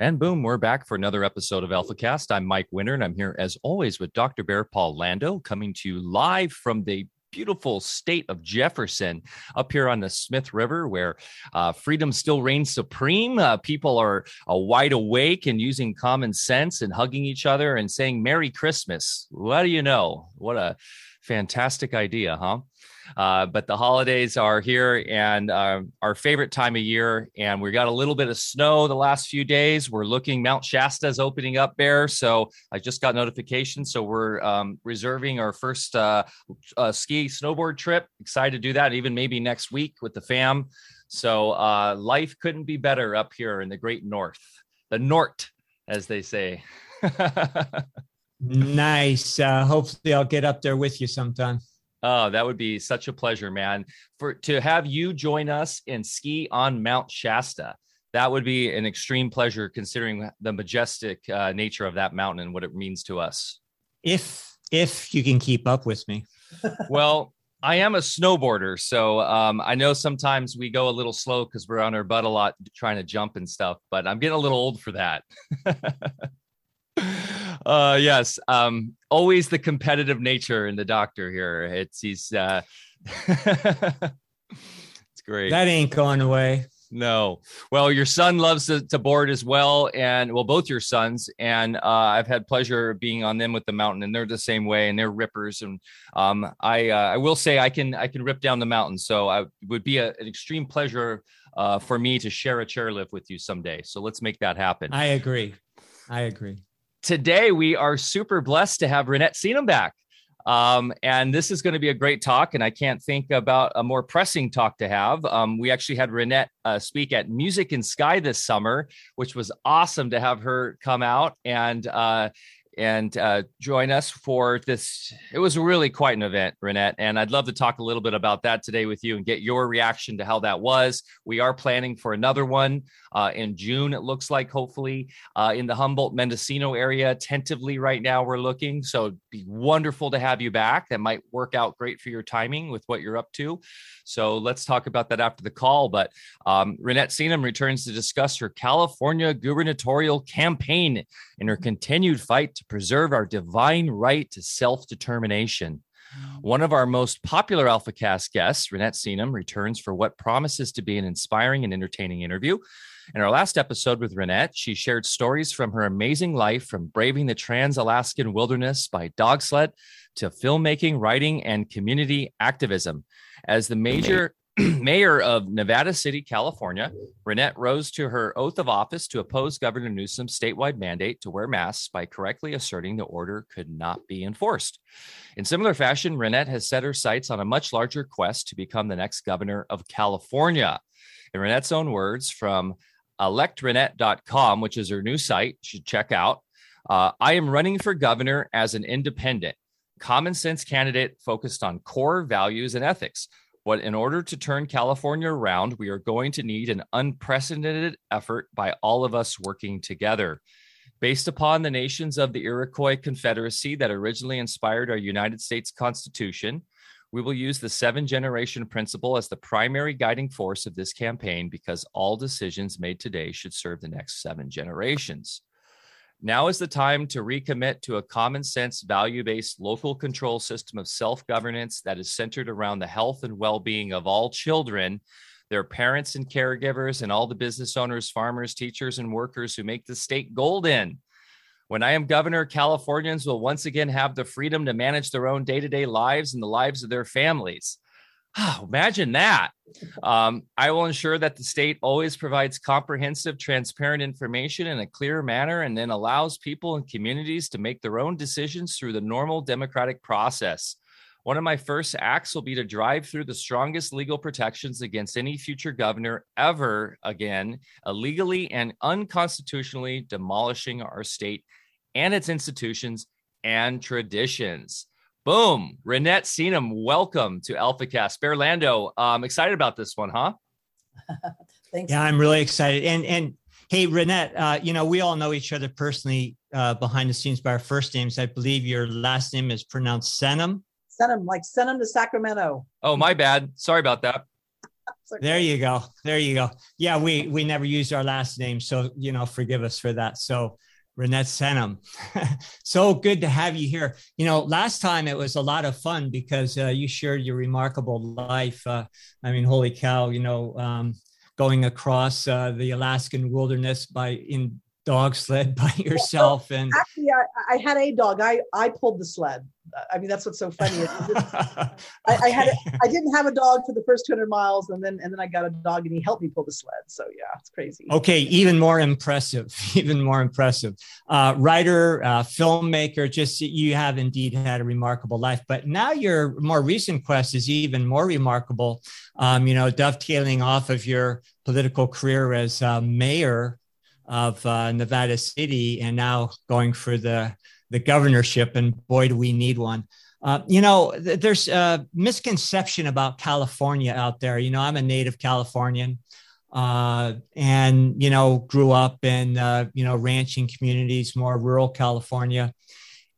And boom, we're back for another episode of AlphaCast. I'm Mike Winter, and I'm here as always with Dr. Bear Paul Lando, coming to you live from the beautiful state of Jefferson up here on the Smith River, where uh, freedom still reigns supreme. Uh, people are uh, wide awake and using common sense and hugging each other and saying Merry Christmas. What do you know? What a fantastic idea, huh? Uh, but the holidays are here and uh, our favorite time of year. And we got a little bit of snow the last few days. We're looking, Mount Shasta is opening up there. So I just got notification. So we're um, reserving our first uh, uh, ski snowboard trip. Excited to do that, even maybe next week with the fam. So uh, life couldn't be better up here in the great north, the Nort, as they say. nice. Uh, hopefully, I'll get up there with you sometime. Oh, that would be such a pleasure, man. For to have you join us and ski on Mount Shasta. That would be an extreme pleasure considering the majestic uh, nature of that mountain and what it means to us. If if you can keep up with me. well, I am a snowboarder, so um, I know sometimes we go a little slow because we're on our butt a lot trying to jump and stuff. But I'm getting a little old for that. uh yes um always the competitive nature in the doctor here. It's he's uh it's great. That ain't going away. No. Well your son loves to, to, board as well and well both your sons and uh, i've had pleasure being on them with the mountain and they're the same way and they're rippers and um, i uh, i will say i can i can rip down the mountain so I, would be a, an extreme pleasure uh, for me to share a chairlift with you someday. So let's make that happen. I agree. I agree today we are super blessed to have Reinette Seenum back. Um, and this is going to be a great talk, and I can't think about a more pressing talk to have. Um, we actually had Reinette uh, speak at Music in Sky this summer, which was awesome to have her come out and uh, and uh, join us for this. It was really quite an event, Reinette, and I'd love to talk a little bit about that today with you and get your reaction to how that was. We are planning for another one uh, in June, it looks like, hopefully, uh, in the Humboldt Mendocino area. Tentatively, right now, we're looking. So it'd be wonderful to have you back. That might work out great for your timing with what you're up to. So let's talk about that after the call. But um, Reinette Seenum returns to discuss her California gubernatorial campaign and her continued fight to preserve our divine right to self determination. Mm. One of our most popular AlphaCast guests, Reinette Seenum, returns for what promises to be an inspiring and entertaining interview. In our last episode with Reinette, she shared stories from her amazing life from braving the trans Alaskan wilderness by dog sled to filmmaking, writing, and community activism. As the major mayor of Nevada City, California, Reinette rose to her oath of office to oppose Governor Newsom's statewide mandate to wear masks by correctly asserting the order could not be enforced. In similar fashion, Reinette has set her sights on a much larger quest to become the next governor of California. In Reinette's own words from electreinette.com, which is her new site, you should check out. Uh, I am running for governor as an independent, common sense candidate focused on core values and ethics. But in order to turn California around, we are going to need an unprecedented effort by all of us working together. Based upon the nations of the Iroquois Confederacy that originally inspired our United States Constitution, we will use the seven generation principle as the primary guiding force of this campaign because all decisions made today should serve the next seven generations. Now is the time to recommit to a common sense, value based local control system of self governance that is centered around the health and well being of all children, their parents and caregivers, and all the business owners, farmers, teachers, and workers who make the state golden. When I am governor, Californians will once again have the freedom to manage their own day to day lives and the lives of their families. Oh, imagine that. Um, I will ensure that the state always provides comprehensive, transparent information in a clear manner and then allows people and communities to make their own decisions through the normal democratic process. One of my first acts will be to drive through the strongest legal protections against any future governor ever again, illegally and unconstitutionally demolishing our state and its institutions and traditions. Boom. Reinette Seenum, welcome to AlphaCast. Bear Lando, I'm excited about this one, huh? Thanks. Yeah, I'm really excited. And and hey, Reinette, uh, you know, we all know each other personally uh, behind the scenes by our first names. I believe your last name is pronounced Senum. Send them like send them to Sacramento. Oh, my bad. Sorry about that. there you go. There you go. Yeah, we we never used our last name, so you know, forgive us for that. So Reinette Senum. so good to have you here. You know, last time it was a lot of fun because uh, you shared your remarkable life. Uh, I mean, holy cow! You know, um, going across uh, the Alaskan wilderness by in dog sled by yourself well, and actually I, I, had a dog. I i pulled the sled. I mean that's what's so funny okay. I, I, had a, i didn't have a dog for the first 200 miles and then and then i got a dog and he helped me pull the sled. So yeah it's crazy. Okay even more impressive even more impressive. Uh, writer uh, filmmaker just you have indeed had a remarkable life but now your more recent quest is even more remarkable. Um, you know dovetailing off of your political career as uh, mayor of uh, Nevada City and now going for the, the governorship. And boy, do we need one. Uh, you know, th- there's a misconception about California out there. You know, I'm a native Californian uh, and, you know, grew up in, uh, you know, ranching communities, more rural California.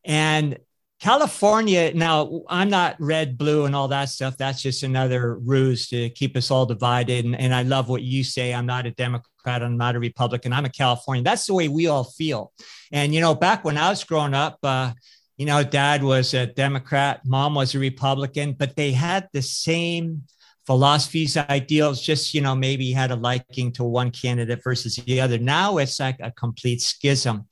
And California, now I'm not red, blue, and all that stuff. That's just another ruse to keep us all divided. And, and I love what you say. I'm not a Democrat. I'm not a Republican. I'm a Californian. That's the way we all feel. And, you know, back when I was growing up, uh, you know, dad was a Democrat, mom was a Republican, but they had the same philosophies, ideals, just, you know, maybe had a liking to one candidate versus the other. Now it's like a complete schism.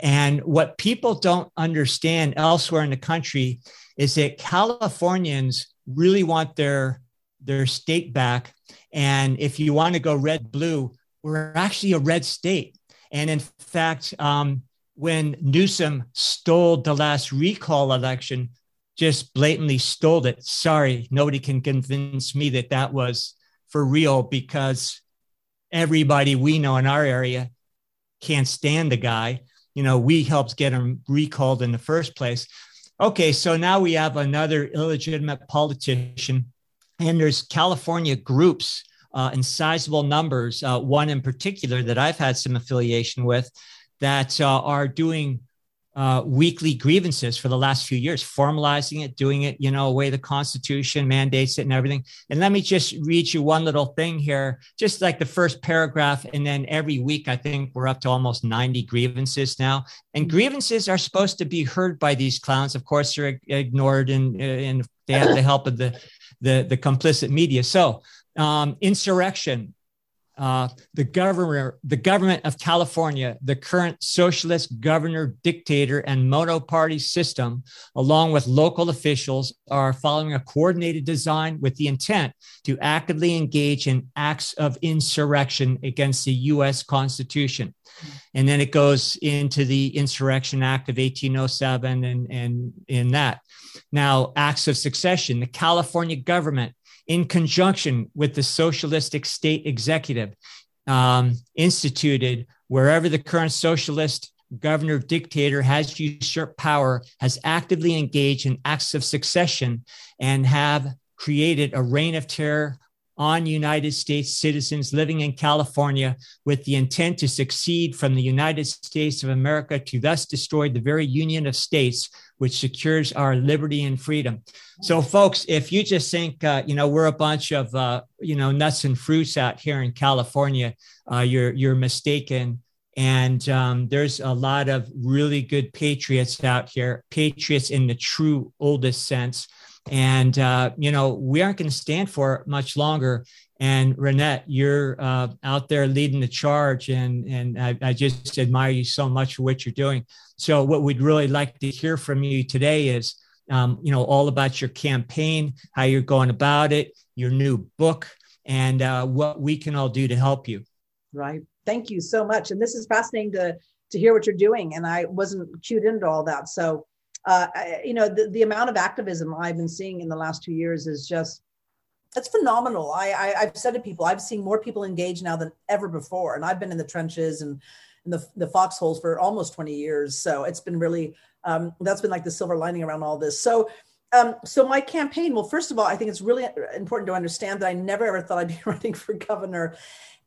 And what people don't understand elsewhere in the country is that Californians really want their, their state back. And if you want to go red blue, we're actually a red state. And in fact, um, when Newsom stole the last recall election, just blatantly stole it. Sorry, nobody can convince me that that was for real because everybody we know in our area can't stand the guy. You know, we helped get him recalled in the first place. Okay, so now we have another illegitimate politician, and there's California groups uh, in sizable numbers. Uh, one in particular that I've had some affiliation with that uh, are doing uh, weekly grievances for the last few years, formalizing it, doing it, you know, way the Constitution mandates it and everything. And let me just read you one little thing here, just like the first paragraph. And then every week, I think we're up to almost 90 grievances now. And grievances are supposed to be heard by these clowns. Of course, they're ignored and, and they have the help of the, the, the complicit media. So, um, insurrection, uh, the governor, the government of California, the current socialist governor, dictator, and monoparty system, along with local officials, are following a coordinated design with the intent to actively engage in acts of insurrection against the U.S. Constitution. And then it goes into the Insurrection Act of 1807 and, and in that. Now, acts of succession, the California government in conjunction with the socialistic state executive, um, instituted wherever the current socialist governor dictator has usurped power, has actively engaged in acts of succession, and have created a reign of terror on United States citizens living in California with the intent to succeed from the United States of America to thus destroy the very union of states which secures our liberty and freedom. So, folks, if you just think, uh, you know, we're a bunch of, uh, you know, nuts and fruits out here in California, uh, you're you're mistaken. And um, there's a lot of really good patriots out here, patriots in the true oldest sense and, uh, you know, we aren't going to stand for it much longer. And Reinette, you're uh, out there leading the charge, and and I, I, just admire you so much for what you're doing. So, what we'd really like to hear from you today is, um, you know, all about your campaign, how you're going about it, your new book, and uh, what we can all do to help you. Right. Thank you so much. And this is fascinating to to hear what you're doing. And I wasn't cued into all that, so uh, you know, the, the amount of activism I've been seeing in the last two years is just, it's phenomenal. I, I have said to people, I've seen more people engaged now than ever before, and I've been in the trenches and in the the foxholes for almost 20 years. So it's been really um, that's been like the silver lining around all this. So um, so my campaign, well, first of all, I think it's really important to understand that I never ever thought I'd be running for governor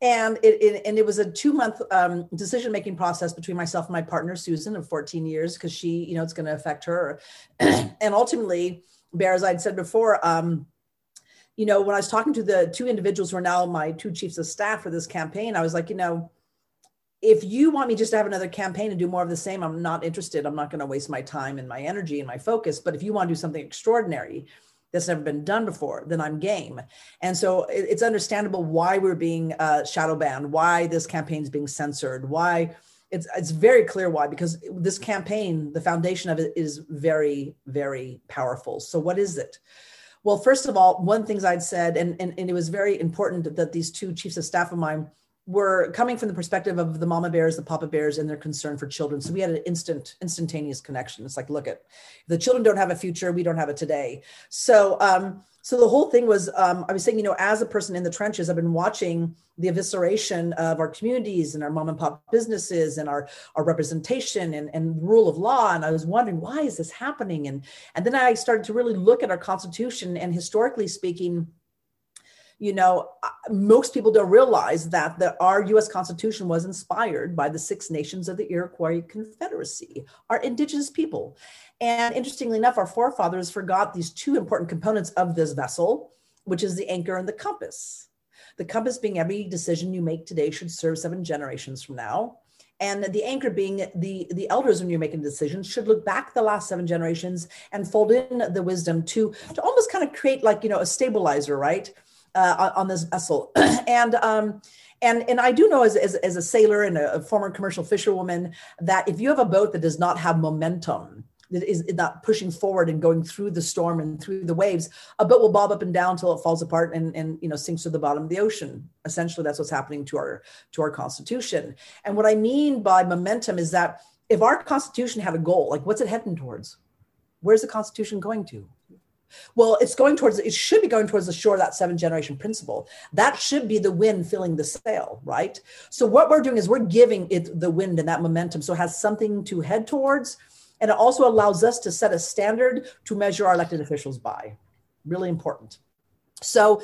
and it, it, and it was a two month um, decision making process between myself and my partner Susan of 14 years because she you know it's going to affect her and ultimately bear as I'd said before um, you know, when I was talking to the two individuals who are now my two chiefs of staff for this campaign, I was like, you know, if you want me just to have another campaign and do more of the same, I'm not interested. I'm not going to waste my time and my energy and my focus. But if you want to do something extraordinary that's never been done before, then I'm game. And so it's understandable why we're being uh, shadow banned, why this campaign is being censored, why it's it's very clear why because this campaign, the foundation of it is very very powerful. So what is it? Well, first of all, one things I'd said, and, and, and it was very important that these two chiefs of staff of mine were coming from the perspective of the mama bears, the papa bears, and their concern for children. So we had an instant, instantaneous connection. It's like, look at the children don't have a future, we don't have it today. So um, so the whole thing was um, i was saying you know as a person in the trenches i've been watching the evisceration of our communities and our mom and pop businesses and our our representation and, and rule of law. And i was wondering why is this happening? And and then i started to really look at our constitution. And historically speaking you know, uh, most people don't realize that the, our US Constitution was inspired by the six nations of the Iroquois Confederacy, our indigenous people. And interestingly enough, our forefathers forgot these two important components of this vessel, which is the anchor and the compass. The compass being every decision you make today should serve seven generations from now. And the anchor being the, the elders when you're making decisions should look back the last seven generations and fold in the wisdom to, to almost kind of create like, you know, a stabilizer, right? Uh, on this vessel. and um, and and I do know as, as, as a sailor and a, a, former commercial fisherwoman that if you have a boat that does not have momentum, that is not pushing forward and going through the storm and through the waves, a boat will bob up and down until it falls apart and, and you know sinks to the bottom of the ocean. Essentially, that's what's happening to our to our constitution. And what I mean by momentum is that if our constitution had a goal, like what's it heading towards? Where's the constitution going to? Well, it's going towards, it should be going towards the shore, that seven generation principle. That should be the wind filling the sail, right? So, what we're doing is we're giving it the wind and that momentum. So, it has something to head towards. And it also allows us to set a standard to measure our elected officials by. Really important. So,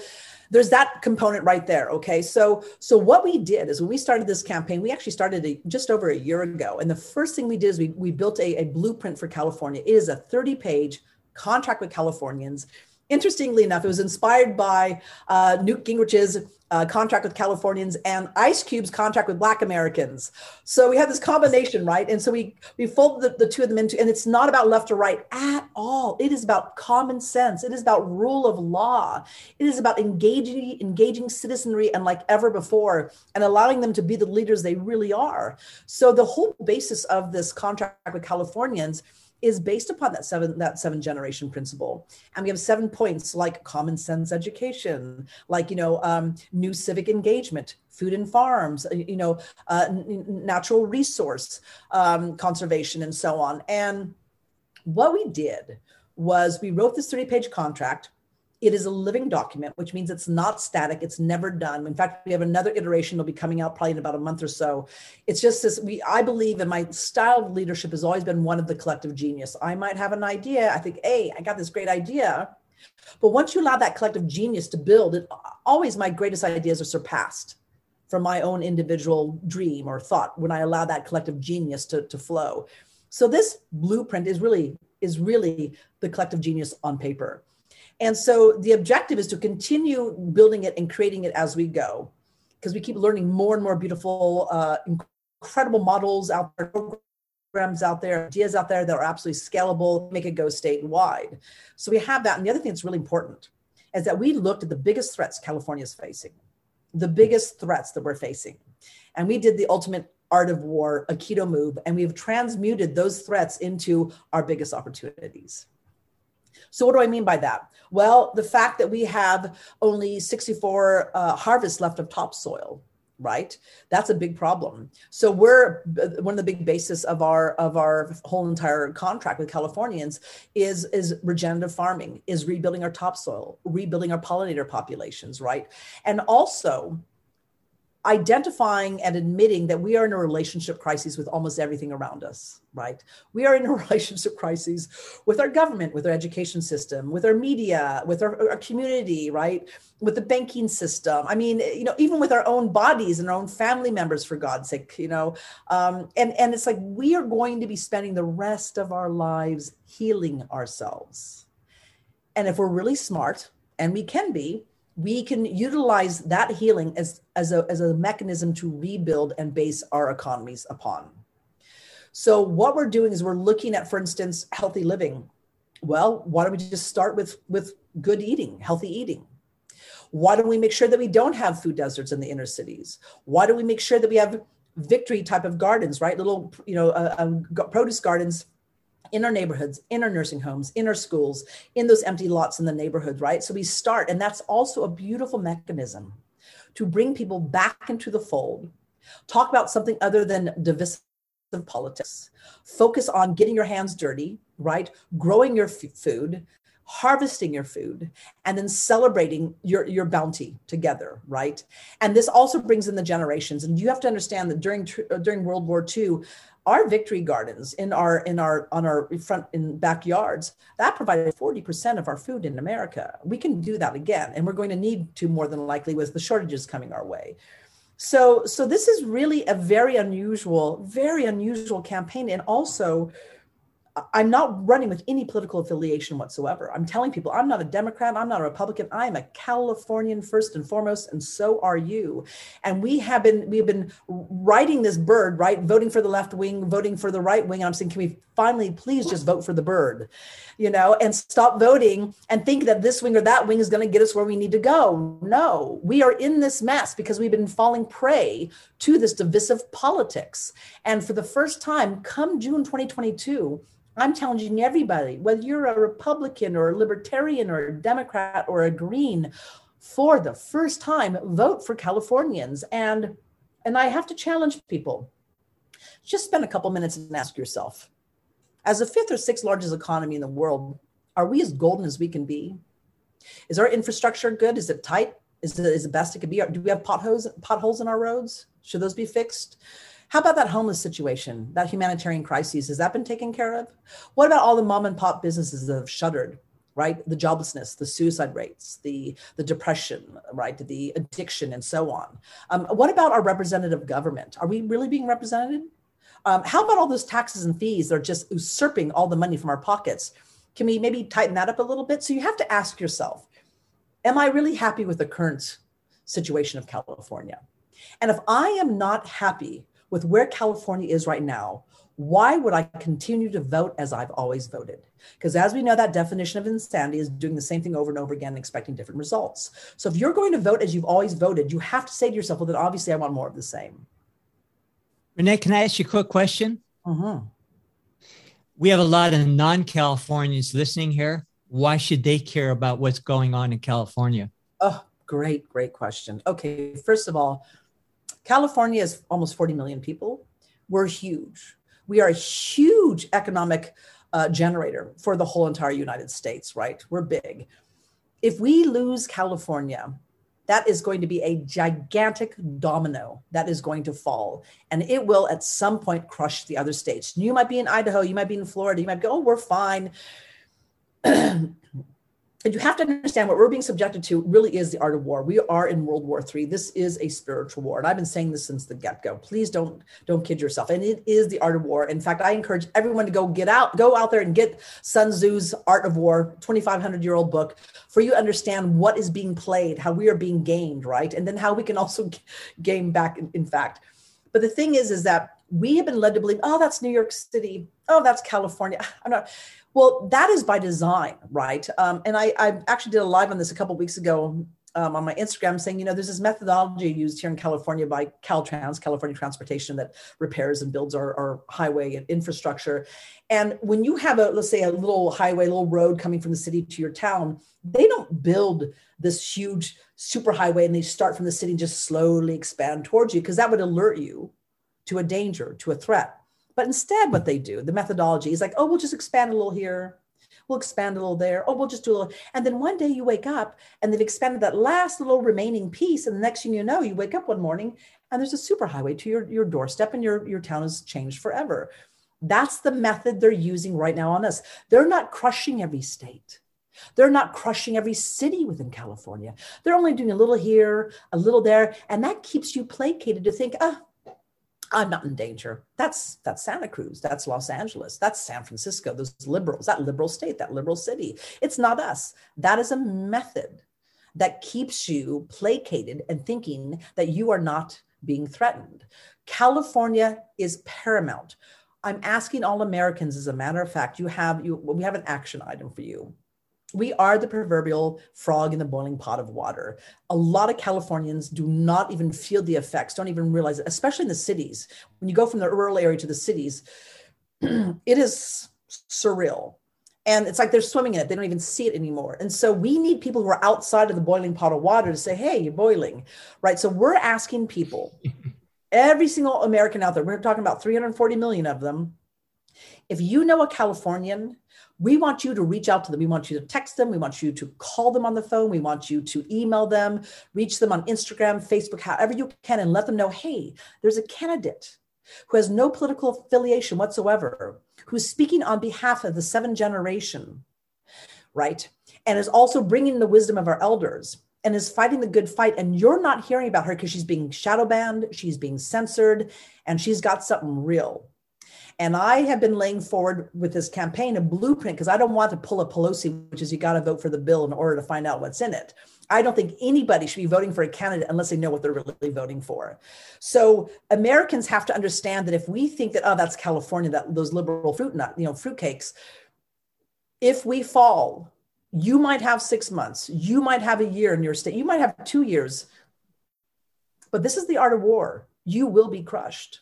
there's that component right there okay so so what we did is when we started this campaign we actually started a, just over a year ago and the first thing we did is we, we built a, a blueprint for california it is a 30 page contract with Californians. Interestingly enough, it was inspired by uh, Newt Gingrich's uh, contract with Californians and Ice Cube's contract with Black Americans. So we have this combination, right? And so we we fold the, the two of them into, and it's not about left or right at all. It is about common sense. It is about rule of law. It is about engaging engaging citizenry and like ever before, and allowing them to be the leaders they really are. So the whole basis of this contract with Californians is based upon that seven that seven generation principle. And we have seven points like common sense education like you know um, new civic engagement food and farms uh, you know uh, n- natural resource um, conservation and so on. And what we did was we wrote this 30 page contract it is a living document, which means it's not static. It's never done. In fact, we have another iteration that'll be coming out probably in about a month or so. It's just this, we I believe in my style of leadership has always been one of the collective genius. I might have an idea. I think, hey, I got this great idea. But once you allow that collective genius to build, it always my greatest ideas are surpassed from my own individual dream or thought when I allow that collective genius to, to flow. So this blueprint is really is really the collective genius on paper. And so the objective is to continue building it and creating it as we go, because we keep learning more and more beautiful, uh, incredible models out there, programs out there, ideas out there that are absolutely scalable, make it go statewide. So we have that. And the other thing that's really important is that we looked at the biggest threats California is facing, the biggest threats that we're facing. And we did the ultimate art of war, Aikido move, and we've transmuted those threats into our biggest opportunities. So, what do I mean by that? Well, the fact that we have only 64 uh, harvests left of topsoil, right? That's a big problem. So we're one of the big basis of our of our whole entire contract with Californians is is regenerative farming, is rebuilding our topsoil, rebuilding our pollinator populations, right? And also identifying and admitting that we are in a relationship crisis with almost everything around us, right? We are in a relationship crisis with our government, with our education system, with our media, with our, our, community, right? With the banking system. I mean, you know, even with our own bodies and our own family members, for God's sake, you know. Um, and, and it's like we are going to be spending the rest of our lives healing ourselves. And if we're really smart, and we can be, we can utilize that healing as, as, a, as a mechanism to rebuild and base our economies upon. So, what we're doing is we're looking at, for instance, healthy living. Well, why don't we just start with, with good eating, healthy eating? Why don't we make sure that we don't have food deserts in the inner cities? Why don't we make sure that we have victory type of gardens, right? Little, you know, uh, um, produce gardens in our neighborhoods, in our nursing homes, in our schools, in those empty lots in the neighborhood, right? So we start, and that's also a beautiful mechanism to bring people back into the fold. Talk about something other than divisive politics. Focus on getting your hands dirty, right? Growing your f- food, harvesting your food and then celebrating your your bounty together right and this also brings in the generations and you have to understand that during uh, during world war ii our victory gardens in our in our on our front in backyards that provided 40% of our food in america. We can do that again and we're going to need to more than likely with the shortages coming our way. So so this is really a very unusual very unusual campaign and also I'm not running with any political affiliation whatsoever. I'm telling people I'm not a Democrat, I'm not a Republican, I am a Californian first and foremost, and so are you. And we have been we have been riding this bird, right? Voting for the left wing, voting for the right wing. I'm saying, can we finally please just vote for the bird, you know, and stop voting and think that this wing or that wing is going to get us where we need to go. No, we are in this mess because we've been falling prey to this divisive politics. And for the first time, come June 2022 I'm challenging everybody, whether you're a Republican or a Libertarian or a Democrat or a Green, for the first time, vote for Californians. And and I have to challenge people. Just spend a couple minutes and ask yourself, as the fifth or sixth largest economy in the world, are we as golden as we can be? Is our infrastructure good? Is it tight? Is it, is it best it could be? Do we have potholes potholes in our roads? Should those be fixed? How about that homeless situation, that humanitarian crisis? Has that been taken care of? What about all the mom and pop businesses that have shuttered? right? The joblessness the suicide rates the the depression right? The addiction and so on. Um, what about our representative government? Are we really being represented? Um, how about all those taxes and fees that are just usurping all the money from our pockets? Can we maybe tighten that up a little bit? So you have to ask yourself am i really happy with the current situation of california? And if i am not happy with where California is right now, why would I continue to vote as I've always voted? Because as we know, that definition of insanity is doing the same thing over and over again, expecting different results. So if you're going to vote as you've always voted, you have to say to yourself, well, then obviously I want more of the same. Renee, can I ask you a quick question? Mm-hmm. We have a lot of non Californians listening here. Why should they care about what's going on in California? Oh, great, great question. Okay, first of all, California is almost 40 million people. We're huge. We are a huge economic uh, generator for the whole entire United States, right? We're big. If we lose California, that is going to be a gigantic domino that is going to fall. And it will at some point crush the other states. You might be in Idaho, you might be in Florida, you might go, oh, we're fine. and you have to understand what we're being subjected to really is the art of war. We are in World War III. This is a spiritual war, and I've been saying this since the get-go. Please don't don't kid yourself. And it is the art of war. In fact, I encourage everyone to go get out, go out there and get Sun Tzu's Art of War, 2,500 year old book, for you to understand what is being played, how we are being gamed, right, and then how we can also game back. In, in fact, but the thing is, is that we have been led to believe, oh, that's New York City, oh, that's California. I'm not well, that is by design, right? Um, and I, I actually did a live on this a couple weeks ago um, on my Instagram saying, you know, there's this methodology used here in California by Caltrans, California Transportation, that repairs and builds our, our highway infrastructure. And when you have a, let's say, a little highway, a little road coming from the city to your town, they don't build this huge super highway and they start from the city and just slowly expand towards you because that would alert you to a danger, to a threat. But instead, what they do, the methodology is like, oh, we'll just expand a little here. We'll expand a little there. Oh, we'll just do a little. And then one day you wake up and they've expanded that last little remaining piece. And the next thing you know, you wake up one morning and there's a superhighway to your, your doorstep and your, your town has changed forever. That's the method they're using right now on us. They're not crushing every state. They're not crushing every city within California. They're only doing a little here, a little there. And that keeps you placated to think, ah, I'm not in danger. That's that's Santa Cruz, that's Los Angeles, that's San Francisco, those liberals, that liberal state, that liberal city. It's not us. That is a method that keeps you placated and thinking that you are not being threatened. California is paramount. I'm asking all Americans, as a matter of fact, you have you we have an action item for you. We are the proverbial frog in the boiling pot of water. A lot of Californians do not even feel the effects, don't even realize it, especially in the cities. When you go from the rural area to the cities, it is surreal. And it's like they're swimming in it. They don't even see it anymore. And so we need people who are outside of the boiling pot of water to say, hey, you're boiling, right? So we're asking people, every single American out there, we're talking about 340 million of them. If you know a Californian, we want you to reach out to them. We want you to text them. We want you to call them on the phone. We want you to email them, reach them on Instagram, Facebook, however you can, and let them know hey, there's a candidate who has no political affiliation whatsoever, who's speaking on behalf of the seven generation, right? And is also bringing the wisdom of our elders and is fighting the good fight. And you're not hearing about her because she's being shadow banned, she's being censored, and she's got something real. And I have been laying forward with this campaign a blueprint because I don't want to pull a Pelosi, which is you got to vote for the bill in order to find out what's in it. I don't think anybody should be voting for a candidate unless they know what they're really voting for. So Americans have to understand that if we think that oh that's California, that those liberal fruit nut, you know, fruitcakes, if we fall, you might have six months, you might have a year in your state, you might have two years. But this is the art of war. You will be crushed.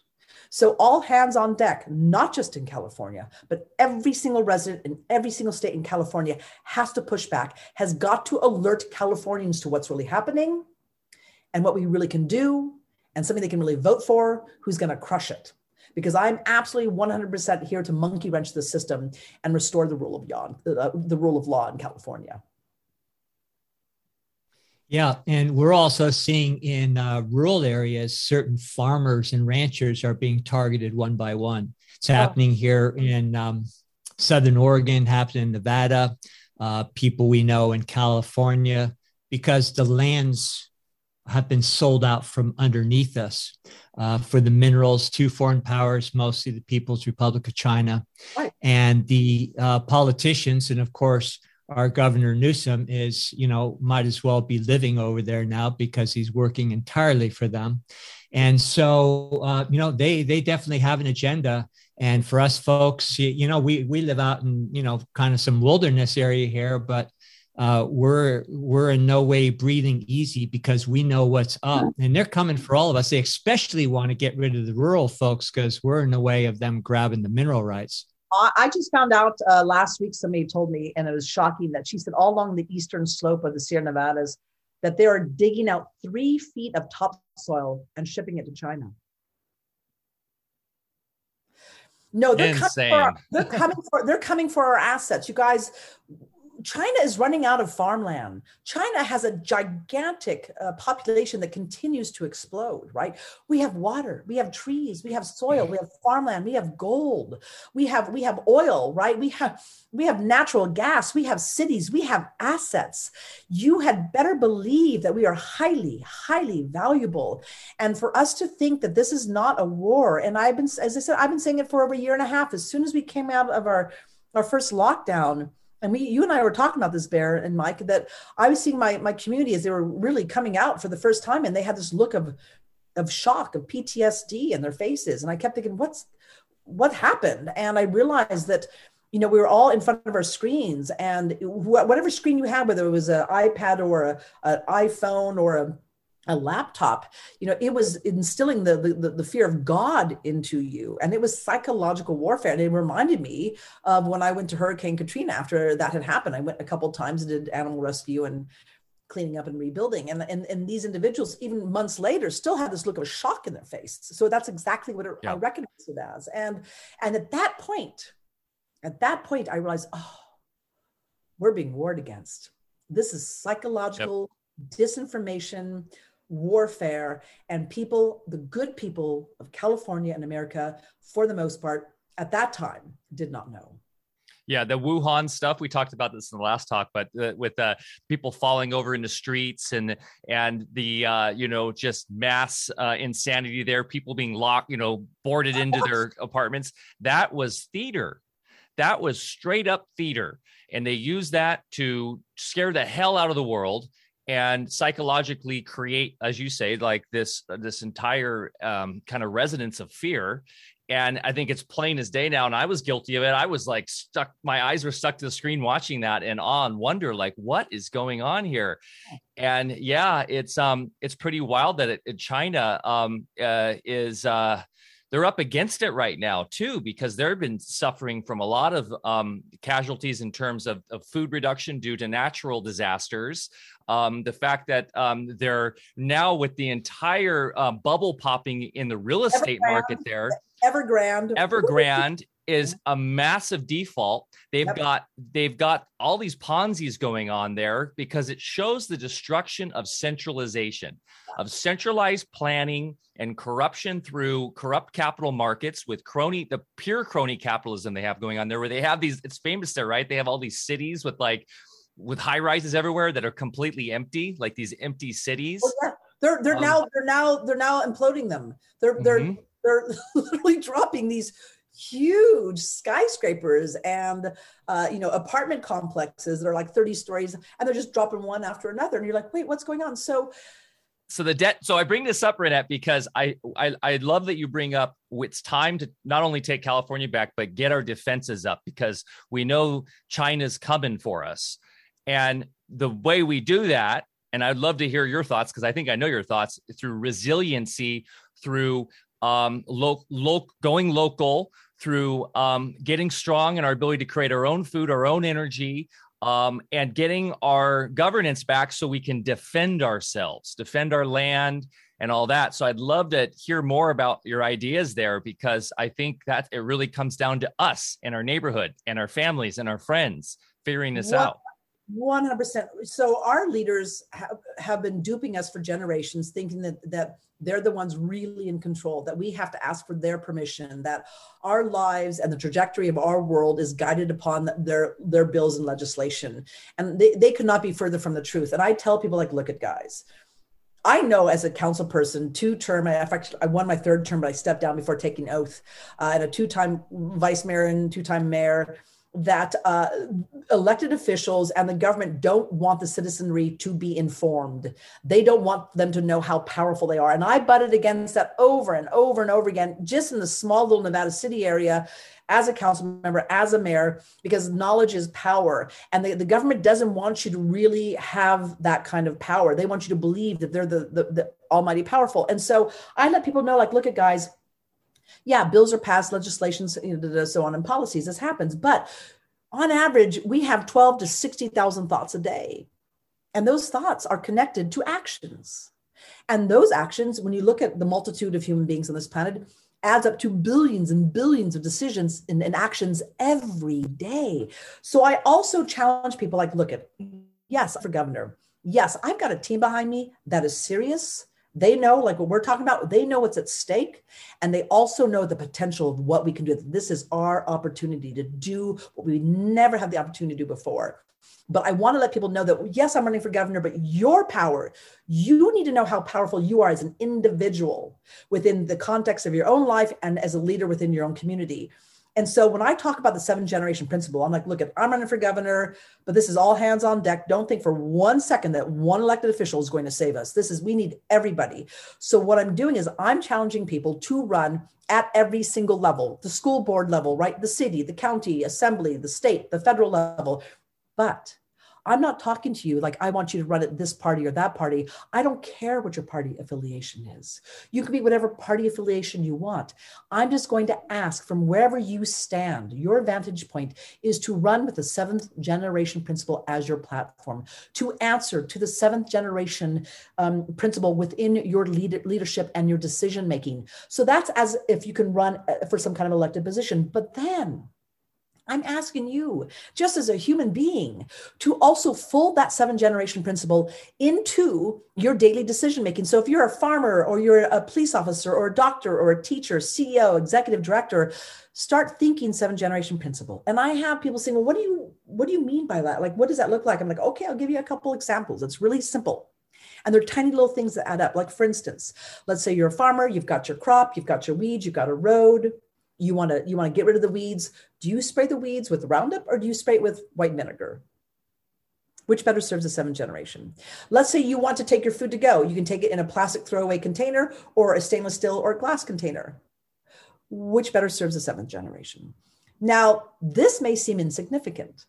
So, all hands on deck, not just in California, but every single resident in every single state in California has to push back, has got to alert Californians to what's really happening and what we really can do, and something they can really vote for, who's going to crush it. Because I'm absolutely 100% here to monkey wrench the system and restore the rule of law, uh, the rule of law in California. Yeah, and we're also seeing in uh, rural areas certain farmers and ranchers are being targeted one by one. It's oh. happening here in um, Southern Oregon, happening in Nevada, uh, people we know in California, because the lands have been sold out from underneath us uh, for the minerals to foreign powers, mostly the People's Republic of China, right. and the uh, politicians, and of course our governor Newsom is, you know, might as well be living over there now because he's working entirely for them. And so, uh, you know, they they definitely have an agenda. And for us folks, you, you know, we we live out in you know kind of some wilderness area here, but uh, we're we're in no way breathing easy because we know what's up, and they're coming for all of us. They especially want to get rid of the rural folks because we're in the way of them grabbing the mineral rights. I just found out uh, last week, somebody told me, and it was shocking that she said all along the eastern slope of the Sierra Nevadas that they are digging out three feet of topsoil and shipping it to China. No, they're coming, for our, they're coming for they're coming for our assets. You guys, China is running out of farmland. China has a gigantic uh, population that continues to explode, right? We have water, we have trees, we have soil, we have farmland, we have gold, we have we have oil, right? We have we have natural gas, we have cities, we have assets. You had better believe that we are highly highly valuable. And for us to think that this is not a war and I've been as I said I've been saying it for over a year and a half as soon as we came out of our our first lockdown and we you and i were talking about this bear and mike that i was seeing my my community as they were really coming out for the first time and they had this look of of shock of ptsd in their faces. And i kept thinking what's what happened? And i realized that you know we were all in front of our screens and whatever screen you had whether it was an ipad or a, an iphone or a a laptop you know it was instilling the, the the fear of god into you. And it was psychological warfare. And it reminded me of when i went to hurricane katrina after that had happened. I went a couple times and did animal rescue and cleaning up and rebuilding. And, and and these individuals even months later still had this look of shock in their face so that's exactly what it, yeah. i recognized it as. And and at that point at that point i realized oh we're being warred against. This is psychological yep. disinformation warfare, and people, the good people of California and America, for the most part, at that time, did not know. Yeah, the Wuhan stuff we talked about this in the last talk, but uh, with uh, people falling over in the streets and and the uh, you know just mass uh, insanity there, people being locked, you know, boarded into their apartments. That was theater. That was straight up theater, and they used that to scare the hell out of the world and psychologically create, as you say, like this this entire um, kind of resonance of fear and I think it's plain as day now. And I was guilty of it. I was like stuck, my eyes were stuck to the screen watching that and on wonder, like, what is going on here? And yeah, it's um it's pretty wild that it, it China um uh, is uh they're up against it right now too because they've been suffering from a lot of um, casualties in terms of, of, food reduction due to natural disasters. Um, the fact that um, they're now with the entire uh, bubble popping in the real estate market there. Evergrande. Evergrande is a massive default. They've yep. got they've got all these Ponzi's going on there because it shows the destruction of centralization, of centralized planning and corruption through corrupt capital markets with crony the pure crony capitalism they have going on there where they have these it's famous there right they have all these cities with like with high rises everywhere that are completely empty like these empty cities oh, yeah. they're they're um, now they're now they're now imploding them they're they're mm-hmm they're literally dropping these huge skyscrapers and uh, you know apartment complexes that are like 30 stories and they're just dropping one after another and you're like wait what's going on? So so the debt so i bring this up reinette because I, I i love that you bring up it's time to not only take california back but get our defenses up because we know china's coming for us. And the way we do that and i'd love to hear your thoughts because i think i know your thoughts through resiliency through um, lo- lo- going local through um, getting strong in our ability to create our own food, our own energy, um, and getting our governance back so we can defend ourselves, defend our land, and all that. So I'd love to hear more about your ideas there because I think that it really comes down to us and our neighborhood and our families and our friends figuring this out. 100%. So our leaders have, have been duping us for generations, thinking that that they're the ones really in control, that we have to ask for their permission, that our lives and the trajectory of our world is guided upon their, their bills and legislation. And they, they could not be further from the truth. And I tell people like, look at guys, I know as a council person, two term, I, fact, I won my third term, but I stepped down before taking oath, uh, and a two time vice mayor and two time mayor that uh, elected officials and the government don't want the citizenry to be informed. They don't want them to know how powerful they are. And I butted against that over and over and over again, just in the small little Nevada City area as a council member, as a mayor, because knowledge is power. And the, the government doesn't want you to really have that kind of power. They want you to believe that they're the, the, the almighty powerful. And so I let people know, like, look at guys, yeah, bills are passed, legislations, so on, and policies. This happens, but on average, we have 12 to 60,000 thoughts a day. And those thoughts are connected to actions. And those actions, when you look at the multitude of human beings on this planet, adds up to billions and billions of decisions and, and actions every day. So I also challenge people like, look at, yes, for governor. Yes, I've got a team behind me that is serious they know, like what we're talking about, they know what's at stake. And they also know the potential of what we can do. This is our opportunity to do what we never had the opportunity to do before. But I want to let people know that, yes, I'm running for governor, but your power, you need to know how powerful you are as an individual within the context of your own life and as a leader within your own community. And so when I talk about the seven generation principle, I'm like, look, at I'm running for governor, but this is all hands on deck. Don't think for one second that one elected official is going to save us. This is, we need everybody. So what I'm doing is I'm challenging people to run at every single level, the school board level, right? The city, the county, assembly, the state, the federal level. But I'm not talking to you like I want you to run at this party or that party. I don't care what your party affiliation is. You can be whatever party affiliation you want. I'm just going to ask from wherever you stand, your vantage point is to run with the seventh generation principle as your platform, to answer to the seventh generation um, principle within your lead- leadership and your decision making. So that's as if you can run uh, for some kind of elected position. But then, I'm asking you, just as a human being, to also fold that seven generation principle into your daily decision making. So if you're a farmer or you're a police officer or a doctor or a teacher, CEO, executive director, start thinking seven generation principle. And I have people saying, well, what do you what do you mean by that? Like, what does that look like? I'm like, okay, I'll give you a couple examples. It's really simple. And they're tiny little things that add up. Like, for instance, let's say you're a farmer, you've got your crop, you've got your weeds, you've got a road, you want to you want to get rid of the weeds. Do you spray the weeds with roundup or do you spray it with white vinegar? Which better serves the seventh generation? Let's say you want to take your food to go. You can take it in a plastic throwaway container or a stainless steel or glass container. Which better serves the seventh generation? Now this may seem insignificant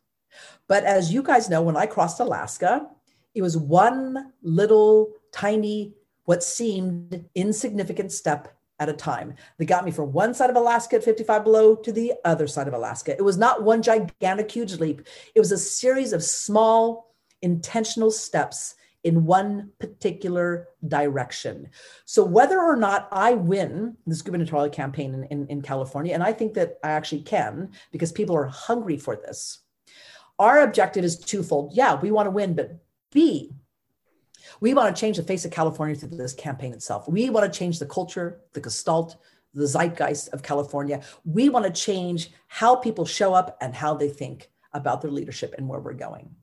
but as you guys know when i crossed alaska it was one little tiny what seemed insignificant step at a time They got me from one side of Alaska at 55 below to the other side of Alaska. It was not one gigantic, huge leap, it was a series of small, intentional steps in one particular direction. So, whether or not I win this gubernatorial campaign in, in, in California, and I think that I actually can because people are hungry for this, our objective is twofold. Yeah, we want to win, but B, we want to change the face of California through this campaign itself. We want to change the culture, the gestalt, the zeitgeist of California. We want to change how people show up and how they think about their leadership and where we're going.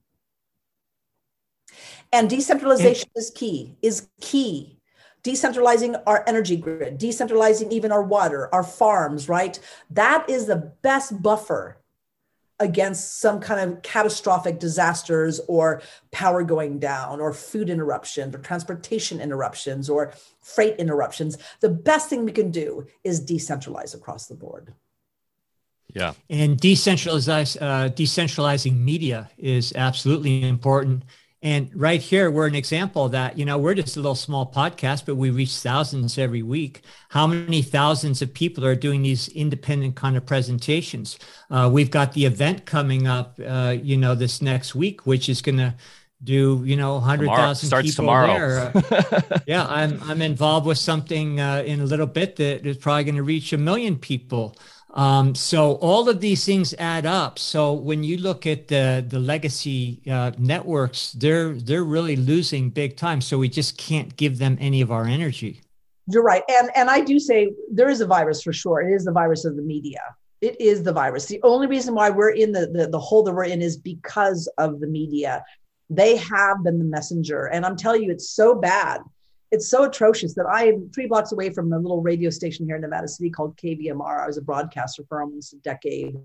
And decentralization is key, is key. Decentralizing our energy grid, decentralizing even our water, our farms, right? That is the best buffer against some kind of catastrophic disasters or power going down or food interruptions or transportation interruptions or freight interruptions the best thing we can do is decentralize across the board. Yeah. And decentralize uh, decentralizing media is absolutely important and right here, we're an example that, you know, we're just a little small podcast, but we reach thousands every week. How many thousands of people are doing these independent kind of presentations? Uh, we've got the event coming up, uh, you know, this next week, which is going to do you know 100,000 people tomorrow. there. yeah, I'm I'm involved with something uh, in a little bit that is probably going to reach a million people. Um, so all of these things add up. So when you look at the the legacy uh, networks, they're they're really losing big time. So we just can't give them any of our energy. You're right, and and I do say there is a virus for sure. It is the virus of the media. It is the virus. The only reason why we're in the, the, the hole that we're in is because of the media. They have been the messenger, and I'm telling you, it's so bad it's so atrocious that I am three blocks away from a little radio station here in Nevada City called KVMR. I was a broadcaster for almost a decade.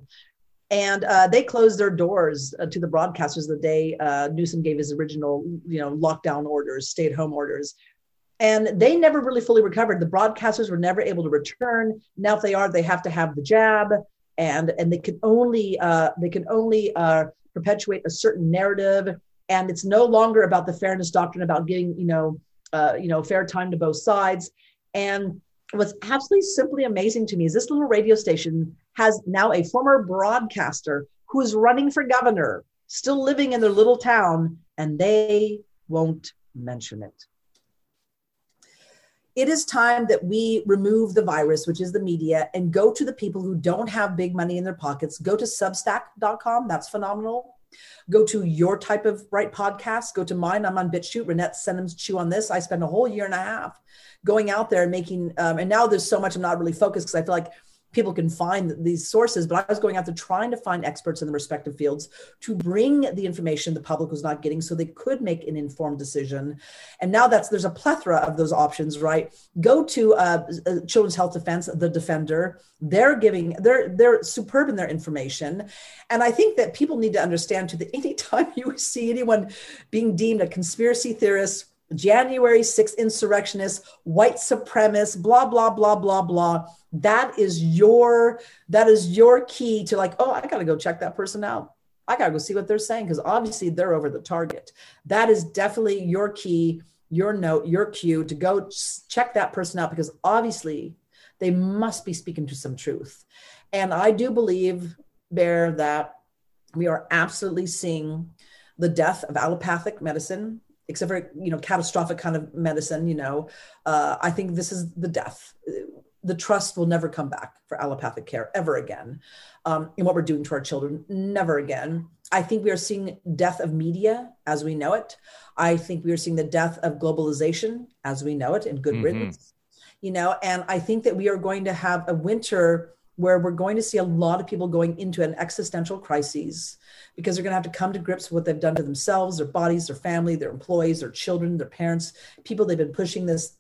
And uh, they closed their doors uh, to the broadcasters the day uh, Newsom gave his original, you know, lockdown orders, stay-at-home orders, and they never really fully recovered. The broadcasters were never able to return. Now, if they are, they have to have the jab, and and they can only uh, they can only uh, perpetuate a certain narrative, and it's no longer about the fairness doctrine about getting, you know, uh, you know, fair time to both sides. And what's absolutely simply amazing to me is this little radio station has now a former broadcaster who is running for governor, still living in their little town, and they won't mention it. It is time that we remove the virus, which is the media, and go to the people who don't have big money in their pockets. Go to substack.com. That's phenomenal. Go to your type of right podcast. Go to mine. I'm on BitChute. Reinette Senum's Chew on this. I spent a whole year and a half going out there and making. Um, and now there's so much I'm not really focused because I feel like people can find these sources, but I was going out there trying to find experts in the respective fields to bring the information the public was not getting so they could make an informed decision. And now that's there's a plethora of those options, right? Go to uh, uh, Children's Health Defense, the Defender. They're giving they're they're superb in their information, and I think that people need to understand too that anytime you see anyone being deemed a conspiracy theorist January 6th insurrectionists, white supremacists, blah, blah, blah, blah, blah. That is your, that is your key to like, oh, I gotta go check that person out. I gotta go see what they're saying because obviously they're over the target. That is definitely your key, your note, your cue to go check that person out because obviously they must be speaking to some truth. And I do believe, Bear, that we are absolutely seeing the death of allopathic medicine except for you know catastrophic kind of medicine you know uh, i think this is the death the trust will never come back for allopathic care ever again. Um, in what we're doing to our children, never again. I think we are seeing death of media as we know it. I think we are seeing the death of globalization as we know it in good mm-hmm. riddance. You know, and I think that we are going to have a winter where we're going to see a lot of people going into an existential crisis because they're going to have to come to grips with what they've done to themselves, their bodies, their family, their employees, their children, their parents, people they've been pushing this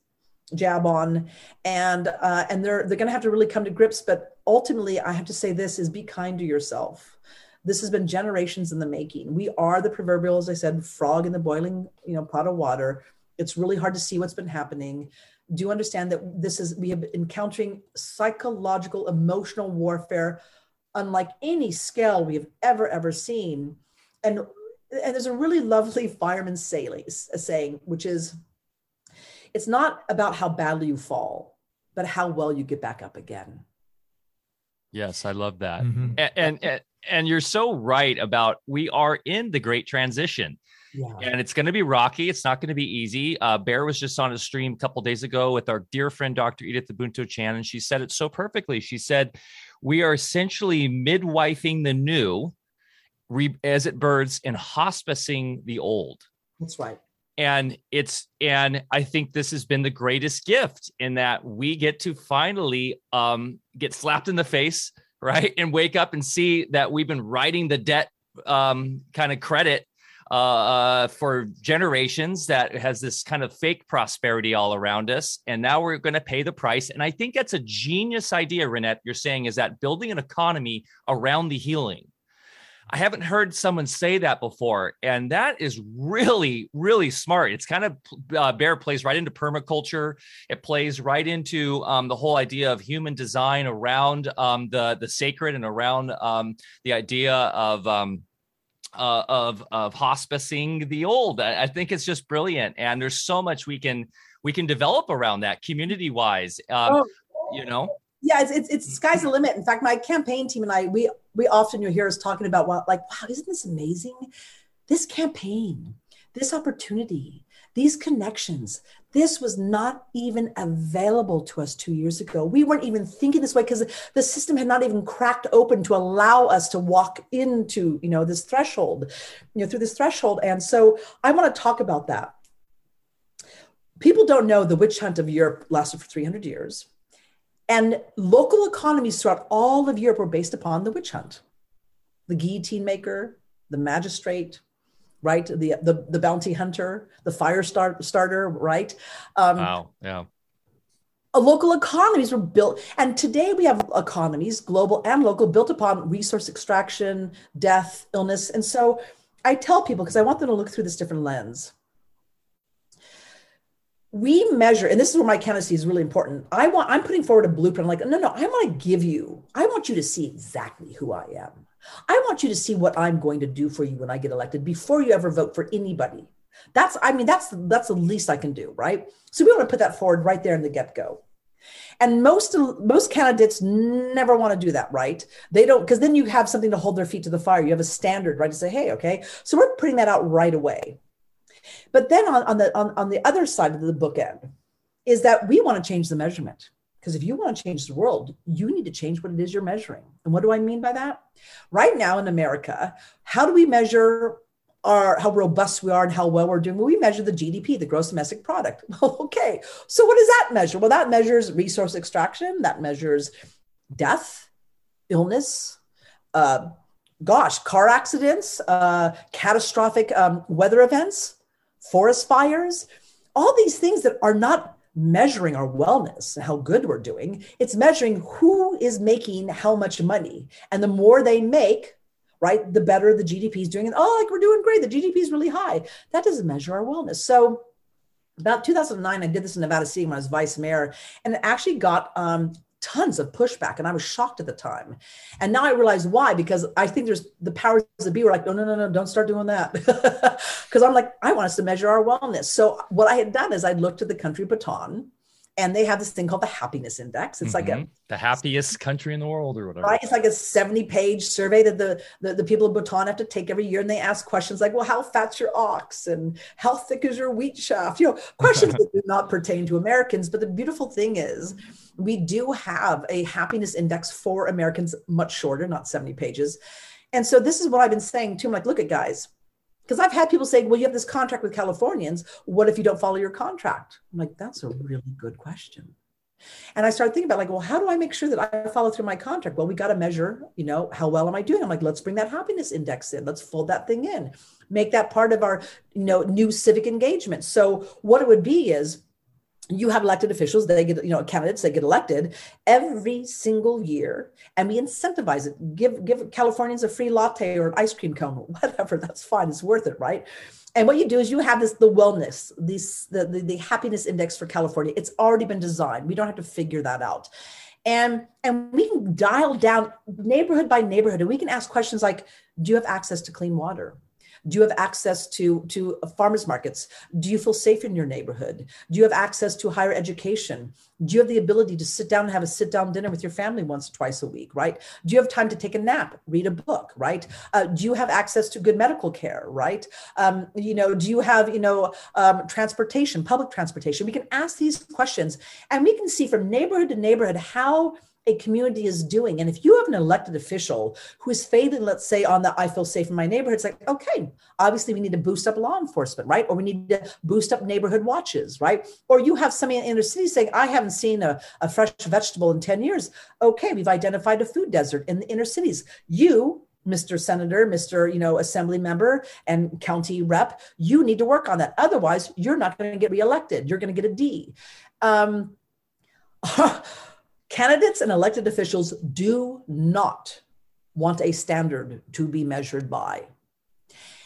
jab on, and uh, and they're they're going to have to really come to grips. But ultimately, I have to say this: is be kind to yourself. This has been generations in the making. We are the proverbial, as I said, frog in the boiling you know pot of water. It's really hard to see what's been happening do you understand that this is we have been encountering psychological emotional warfare unlike any scale we have ever ever seen? And and there's a really lovely fireman saying which is it's not about how badly you fall but how well you get back up again. Yes i love that. Mm-hmm. and, and and you're so right about we are in the great transition yeah. And it's going to be rocky. It's not going to be easy. Uh, Bear was just on a stream a couple days ago with our dear friend, Dr. Edith Ubuntu Chan, and she said it so perfectly. She said, We are essentially midwifing the new re- as it births and hospicing the old. That's right. And it's, and I think this has been the greatest gift in that we get to finally um, get slapped in the face, right? And wake up and see that we've been writing the debt um, kind of credit uh, uh, for generations that has this kind of fake prosperity all around us. And now we're going to pay the price. And I think that's a genius idea, Reinette, you're saying is that building an economy around the healing. I haven't heard someone say that before. And that is really, really smart. It's kind of uh, Bear plays right into permaculture. It plays right into um, the whole idea of human design around um, the, the sacred and around um, the idea of um, uh, of of hospicing the old. I, I, think it's just brilliant, and there's so much we can we can develop around that community wise. Um, oh, you know. Yeah, it's, it's, it's sky's the limit. In fact, my campaign team and I we we often you hear us talking about what like wow, isn't this amazing? This campaign, this opportunity, these connections, this was not even available to us two years ago. We weren't even thinking this way because the system had not even cracked open to allow us to walk into, you know, this threshold, you know, through this threshold. And so I want to talk about that. People don't know the witch hunt of Europe lasted for 300 years. And local economies throughout all of Europe were based upon the witch hunt. The guillotine maker, the magistrate, right? The the, the bounty hunter, the fire start, starter, right? Um, wow, yeah. Local economies were built, and today we have economies, global and local, built upon resource extraction, death, illness, and so I tell people because I want them to look through this different lens. We measure, and this is where my candidacy is really important. I want, I'm putting forward a blueprint. I'm like, no, no, I want to give you, I want you to see exactly who I am. I want you to see what I'm going to do for you when I get elected before you ever vote for anybody. That's, I mean, that's that's the least I can do, right? So we want to put that forward right there in the get go. And most most candidates never want to do that, right? They don't because then you have something to hold their feet to the fire. You have a standard, right? To say, hey, okay. So we're putting that out right away. But then on, on the on, on the other side of the bookend is that we want to change the measurement. Because if you want to change the world, you need to change what it is you're measuring. And what do I mean by that? Right now in America, how do we measure our how robust we are and how well we're doing? Well, we measure the GDP, the gross domestic product. okay. So what does that measure? Well, that measures resource extraction, that measures death, illness, uh, gosh, car accidents, uh, catastrophic um, weather events, forest fires, all these things that are not measuring our wellness and how good we're doing. It's measuring who is making how much money. And the more they make, right, the better the GDP is doing. And oh, like we're doing great. The GDP is really high. That doesn't measure our wellness. So about 2009, I did this in Nevada City when I was vice mayor, and it actually got um, tons of pushback and i was shocked at the time. And now i realize why because i think there's the powers that be were like no no no no don't start doing that. Because i'm like i want us to measure our wellness. So what i had done is i looked at the country Bhutan and they have this thing called the happiness index. It's mm-hmm. like a mm-hmm. the happiest country in the world or whatever. Right? It's like a 70 page survey that the, the, the people of bhutan have to take every year and they ask questions like well how fat's your ox? And how thick is your wheat shaft you know questions that do not pertain to americans. But the beautiful thing is we do have a happiness index for Americans much shorter, not 70 pages. And so this is what I've been saying too. I'm like, look at guys, because I've had people say, well, you have this contract with Californians. What if you don't follow your contract? I'm like, that's a really good question. And I started thinking about like, well, how do I make sure that I follow through my contract? Well, we got to measure, you know, how well am I doing? I'm like, let's bring that happiness index in. Let's fold that thing in. Make that part of our, you know, new civic engagement. So what it would be is you have elected officials they get you know candidates they get elected every single year and we incentivize it. Give give californians a free latte or an ice cream cone whatever that's fine it's worth it right? And what you do is you have this the wellness this the, the, the happiness index for california. It's already been designed. We don't have to figure that out. And and we can dial down neighborhood by neighborhood and we can ask questions like do you have access to clean water do you have access to, to farmers markets? Do you feel safe in your neighborhood? Do you have access to higher education? Do you have the ability to sit down and have a sit down dinner with your family once or twice a week, right? Do you have time to take a nap, read a book, right? Uh, do you have access to good medical care, right? Um, you know, do you have, you know, um, transportation, public transportation? We can ask these questions and we can see from neighborhood to neighborhood how a community is doing. And if you have an elected official who is failing, let's say, on the I feel safe in my neighborhood, it's like, okay, obviously we need to boost up law enforcement, right? Or we need to boost up neighborhood watches, right? Or you have somebody in the inner city saying, I haven't seen a, a fresh vegetable in 10 years. Okay, we've identified a food desert in the inner cities. You Mr. Senator, Mr. You know, Assembly member and county rep, you need to work on that. Otherwise, you're not going to get reelected. You're going to get a D. Um, Candidates and elected officials do not want a standard to be measured by.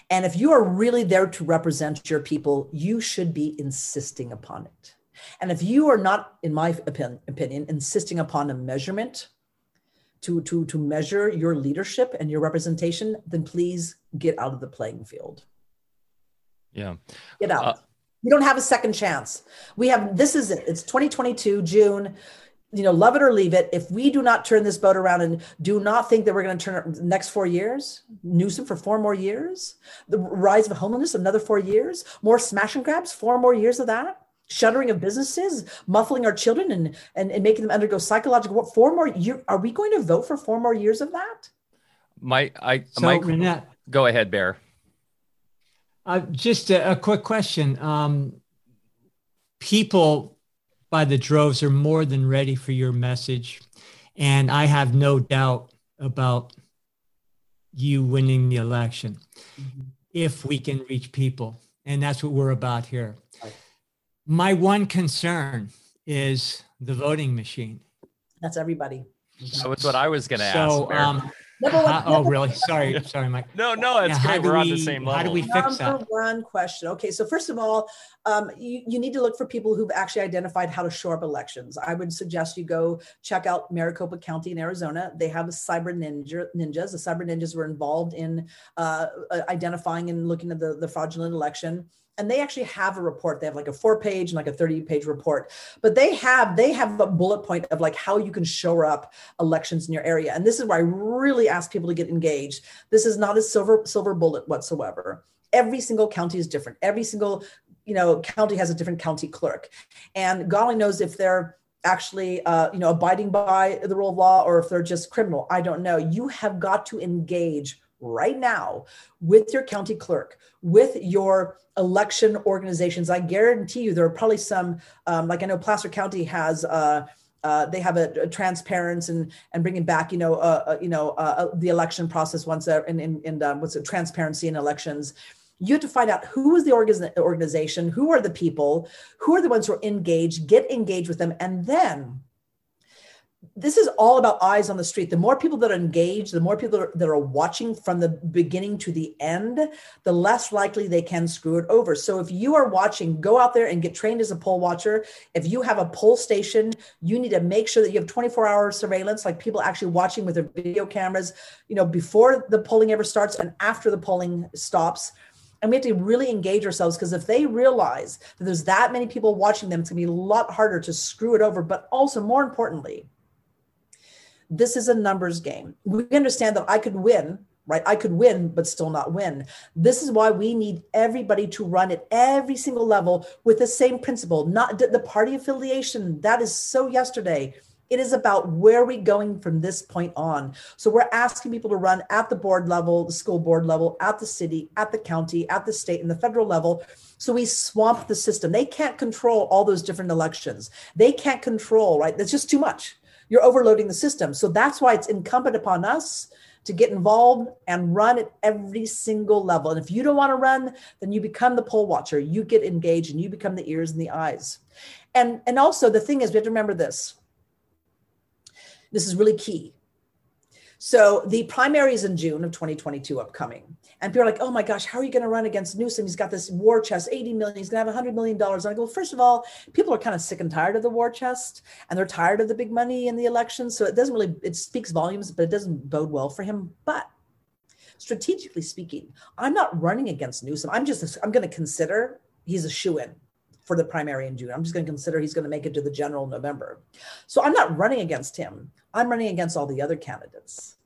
And if you are really there to represent your people, you should be insisting upon it. And if you are not, in my opinion, insisting upon a measurement to, to, to measure your leadership and your representation, then please get out of the playing field. Yeah. Get out. Uh, you don't have a second chance. We have, this is it. It's 2022, June you know, love it or leave it. If we do not turn this boat around and do not think that we're going to turn it next four years, Newsom for four more years, the rise of homelessness, another four years, more smash and grabs, four more years of that, shuttering of businesses, muffling our children and, and, and making them undergo psychological work. Four more years. Are we going to vote for four more years of that? My, I, so, my, Reinette, go ahead, Bear. Uh, just a, a quick question. Um, people by the droves are more than ready for your message. And I have no doubt about you winning the election mm-hmm. if we can reach people. And that's what we're about here. Right. My one concern is the voting machine. That's everybody. So it's what I was going to so, ask. Um, Number one. oh, really? Sorry, sorry, Mike. No, no, it's yeah, great. We're we, on the same level. How do we fix Number that? one question. Okay, so first of all, um, you, you need to look for people who've actually identified how to shore up elections. I would suggest you go check out Maricopa County in Arizona. They have a cyber ninja ninjas. The cyber ninjas were involved in uh, uh identifying and looking at the, the fraudulent election and they actually have a report. They have like a four page and like a 30 page report. But they have they have a bullet point of like how you can show up elections in your area. And this is where i really ask people to get engaged. This is not a silver silver bullet whatsoever. Every single county is different. Every single you know county has a different county clerk. And god only knows if they're actually uh, you know abiding by the rule of law or if they're just criminal. I don't know. You have got to engage right now with your county clerk, with your election organizations. I guarantee you there are probably some, um, like I know Placer County has. Uh, uh, they have a, a transparency and and bringing back you know uh, uh you know uh, uh, the election process once in in, in um, what's it transparency in elections you have to find out who is the organization who are the people who are the ones who are engaged get engaged with them and then this is all about eyes on the street. The more people that are engaged, the more people that are, that are, watching from the beginning to the end, the less likely they can screw it over. So if you are watching, go out there and get trained as a poll watcher. If you have a poll station, you need to make sure that you have 24 hour surveillance, like people actually watching with their video cameras, you know, before the polling ever starts and after the polling stops. And we have to really engage ourselves because if they realize that there's that many people watching them, it's gonna be a lot harder to screw it over. But also more importantly, this is a numbers game. We understand that I could win right? I could win, but still not win. This is why we need everybody to run at every single level with the same principle, not the party affiliation. That is so yesterday. It is about where are we going from this point on. So we're asking people to run at the board level, the school board level, at the city, at the county, at the state, and the federal level. So we swamp the system. They can't control all those different elections. They can't control, right? That's just too much. You're overloading the system. So that's why it's incumbent upon us to get involved and run at every single level. And if you don't want to run, then you become the poll watcher. You get engaged and you become the ears and the eyes. And and also the thing is we have to remember this this is really key. So the primaries in June of 2022 upcoming. And people are like, oh my gosh, how are you going to run against Newsom? He's got this war chest, 80 million. He's going to have $100 million. And I go, well, first of all, people are kind of sick and tired of the war chest and they're tired of the big money in the elections. So it doesn't really, it speaks volumes, but it doesn't bode well for him. But strategically speaking, I'm not running against Newsom. I'm just, I'm going to consider he's a shoe in for the primary in June. I'm just going to consider he's going to make it to the general November. So I'm not running against him. I'm running against all the other candidates,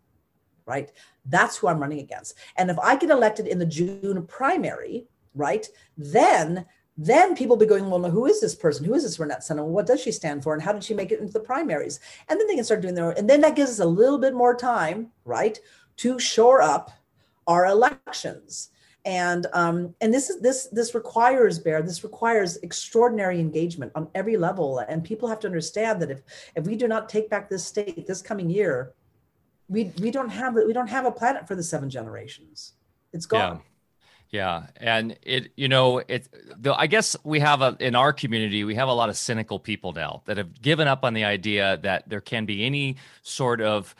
right? That's who I'm running against. And if I get elected in the June primary, right, then then people be going, well, who is this person? Who is this Reinette Senum? What does she stand for? And how did she make it into the primaries? And then they can start doing their, and then that gives us a little bit more time, right, to shore up our elections and um, and this is this this requires bear this requires extraordinary engagement on every level and people have to understand that if if we do not take back this state this coming year we we don't have we don't have a planet for the seven generations it's gone yeah. Yeah, and it you know it. The, I guess we have a in our community we have a lot of cynical people now that have given up on the idea that there can be any sort of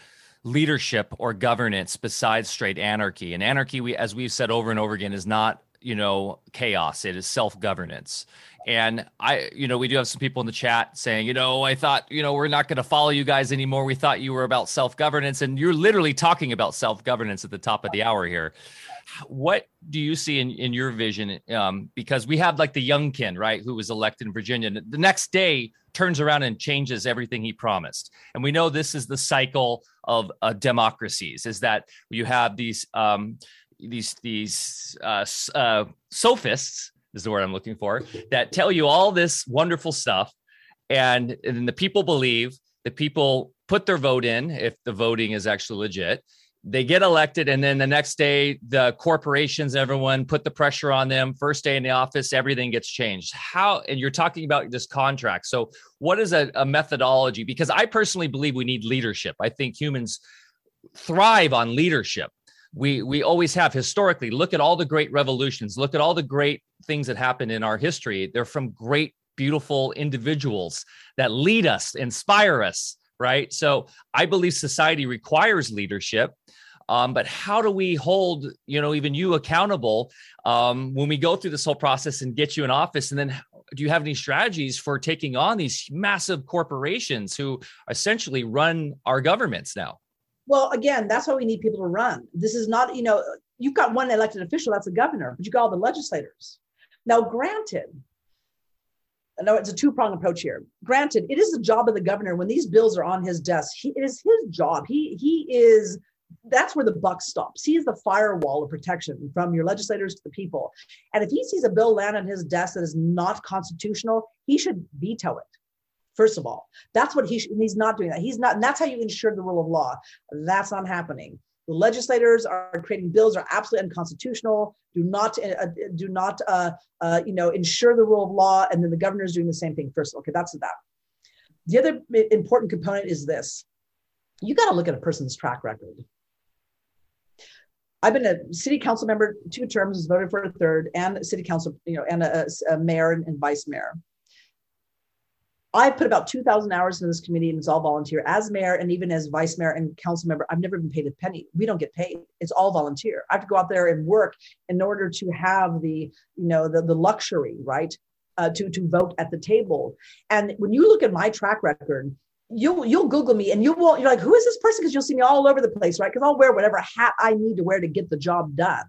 leadership or governance besides straight anarchy. And anarchy, we, as we've said over and over again, is not you know chaos. It is self governance. And I, you know, we do have some people in the chat saying, you know, I thought, you know, we're not going to follow you guys anymore. We thought you were about self governance, and you're literally talking about self governance at the top of the hour here. What do you see in, in your vision? Um, because we have like the Youngkin, right, who was elected in Virginia. The next day, turns around and changes everything he promised. And we know this is the cycle of uh, democracies: is that you have these um, these these uh, uh, sophists is the word I'm looking for that tell you all this wonderful stuff, and, and the people believe. The people put their vote in if the voting is actually legit. They get elected and then the next day the corporations everyone put the pressure on them. First day in the office everything gets changed. How and you're talking about this contract. So what is a, a methodology? Because i personally believe we need leadership. I think humans thrive on leadership we we always have historically look at all the great revolutions look at all the great things that happened in our history they're from great beautiful individuals that lead us inspire us right so i believe society requires leadership um, but how do we hold, you know, even you accountable um, when we go through this whole process and get you in office? And then do you have any strategies for taking on these massive corporations who essentially run our governments now? Well, again, that's why we need people to run. This is not, you know, you've got one elected official, that's a governor, but you got all the legislators. Now, granted, I know it's a two pronged approach here. Granted, it is the job of the governor when these bills are on his desk. He, it is his job. He he is that's where the buck stops. He is the firewall of protection from your legislators to the people. And if he sees a bill land on his desk that is not constitutional, he should veto it. First of all, that's what he should, he's not doing that. He's not, and that's how you ensure the rule of law. That's not happening. The legislators are creating bills are absolutely unconstitutional. Do not uh, do not uh, uh, you know ensure the rule of law, and then the governor is doing the same thing. First, okay, that's that. The other important component is this: you got to look at a person's track record. I've been a city council member two terms, voted for a third, and city council, you know, and a, a mayor and, and, vice mayor. I put about 2,000 hours in this committee and it's all volunteer. As mayor and even as vice mayor and council member, I've never been paid a penny. We don't get paid. It's all volunteer. I have to go out there and work in order to have the, you know, the, the luxury, right, uh, to, to vote at the table. And when you look at my track record, you'll you'll Google me and you won't. You're like, who is this person? Because you'll see me all over the place, right? Because I'll wear whatever hat I need to wear to get the job done.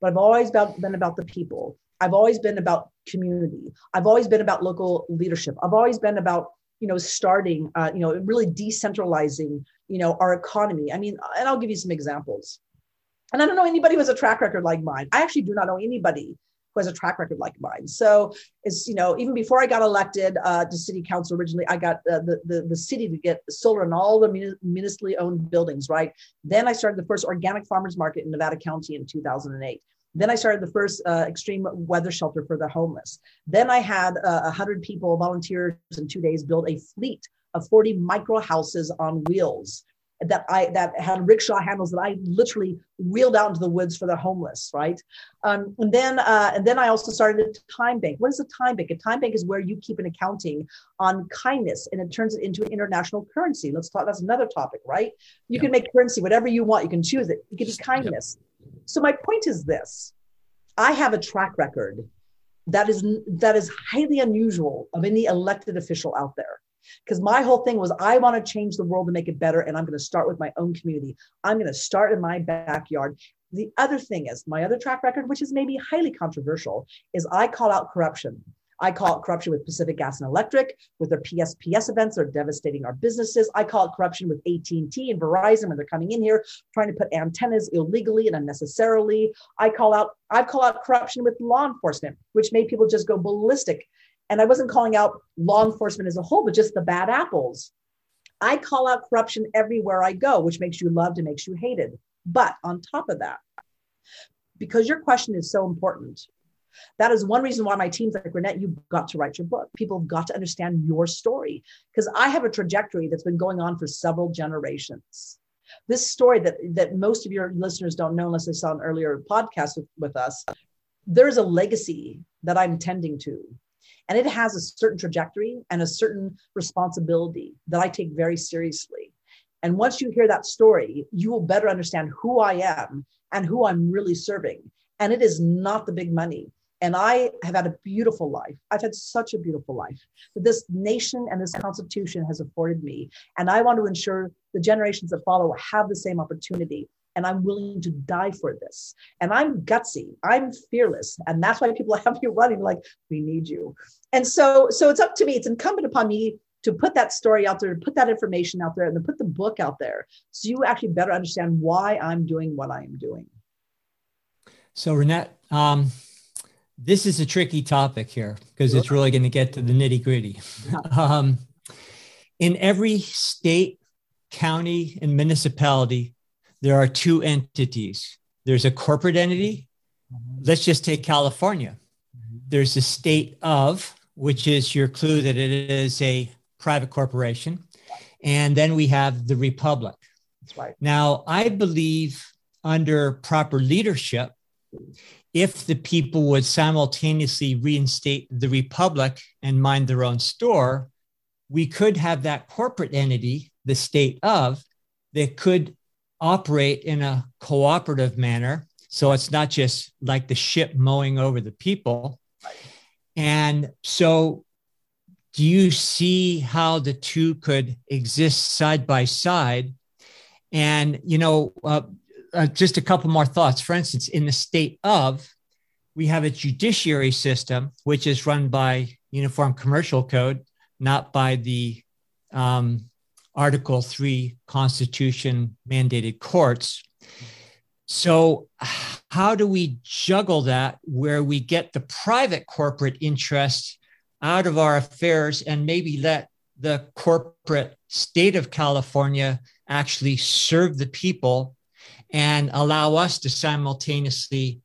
But I've always about, been about the people. I've always been about community. I've always been about local leadership. I've always been about you know starting, uh, you know, really decentralizing, you know, our economy. I mean, and I'll give you some examples. And I don't know anybody who has a track record like mine. I actually do not know anybody who has a track record like mine. So it's, you know, even before I got elected uh, to city council originally, I got uh, the, the, the city to get solar in all the municipally owned buildings, right? Then I started the first organic farmers market in Nevada County in 2008. Then I started the first uh, extreme weather shelter for the homeless. Then I had uh, 100 people, volunteers in two days, build a fleet of 40 micro houses on wheels that I that had rickshaw handles that I literally wheeled out into the woods for the homeless, right? Um, and then uh, and then I also started a time bank. What is a time bank? A time bank is where you keep an accounting on kindness, and it turns it into an international currency. Let's talk. That's another topic, right? You can make currency whatever you want. You can choose it. It can be kindness. So my point is this: I have a track record that is that is highly unusual of any elected official out there because my whole thing was I want to change the world to make it better. And I'm going to start with my own community. I'm going to start in my backyard. The other thing is my other track record, which is maybe highly controversial, is I call out corruption. I call it corruption with Pacific Gas and Electric, with their PSPS events that are devastating our businesses. I call it corruption with AT&T and Verizon when they're coming in here trying to put antennas illegally and unnecessarily. I call out I call out corruption with law enforcement, which made people just go ballistic and I wasn't calling out law enforcement as a whole, but just the bad apples. I call out corruption everywhere I go, which makes you loved and makes you hated. But on top of that, because your question is so important, that is one reason why my team's like Reinette, you've got to write your book. People have got to understand your story because I have a trajectory that's been going on for several generations. This story that that most of your listeners don't know unless they saw an earlier podcast with, with us, there's a legacy that I'm tending to and it has a certain trajectory and a certain responsibility that I take very seriously. And once you hear that story, you will better understand who I am and who I'm really serving. And it is not the big money. And I have had a beautiful life. I've had such a beautiful life that this nation and this constitution has afforded me. And I want to ensure the generations that follow have the same opportunity and I'm willing to die for this. And I'm gutsy, I'm fearless. And that's why people have me running like, we need you. And so, so it's up to me, it's incumbent upon me to put that story out there, to put that information out there, and to put the book out there so you actually better understand why I'm doing what I am doing. So, Reinette, um, this is a tricky topic here because it's really going to get to the nitty gritty. um, in every state, county, and municipality, there are two entities there's a corporate entity. Mm-hmm. Let's just take California. Mm-hmm. There's the state of, which is your clue that it is a private corporation. And then we have the republic. That's right. Now, I believe under proper leadership, if the people would simultaneously reinstate the republic and mind their own store, we could have that corporate entity, the state of, that could operate in a cooperative manner. So it's not just like the ship mowing over the people. And so, do you see how the two could exist side by side? And, you know, uh, uh, just a couple more thoughts. For instance, in the state of, we have a judiciary system, which is run by Uniform Commercial Code, not by the um, Article 3 Constitution mandated courts. So, how do we juggle that where we get the private corporate interest out of our affairs and maybe let the corporate state of California actually serve the people and allow us to simultaneously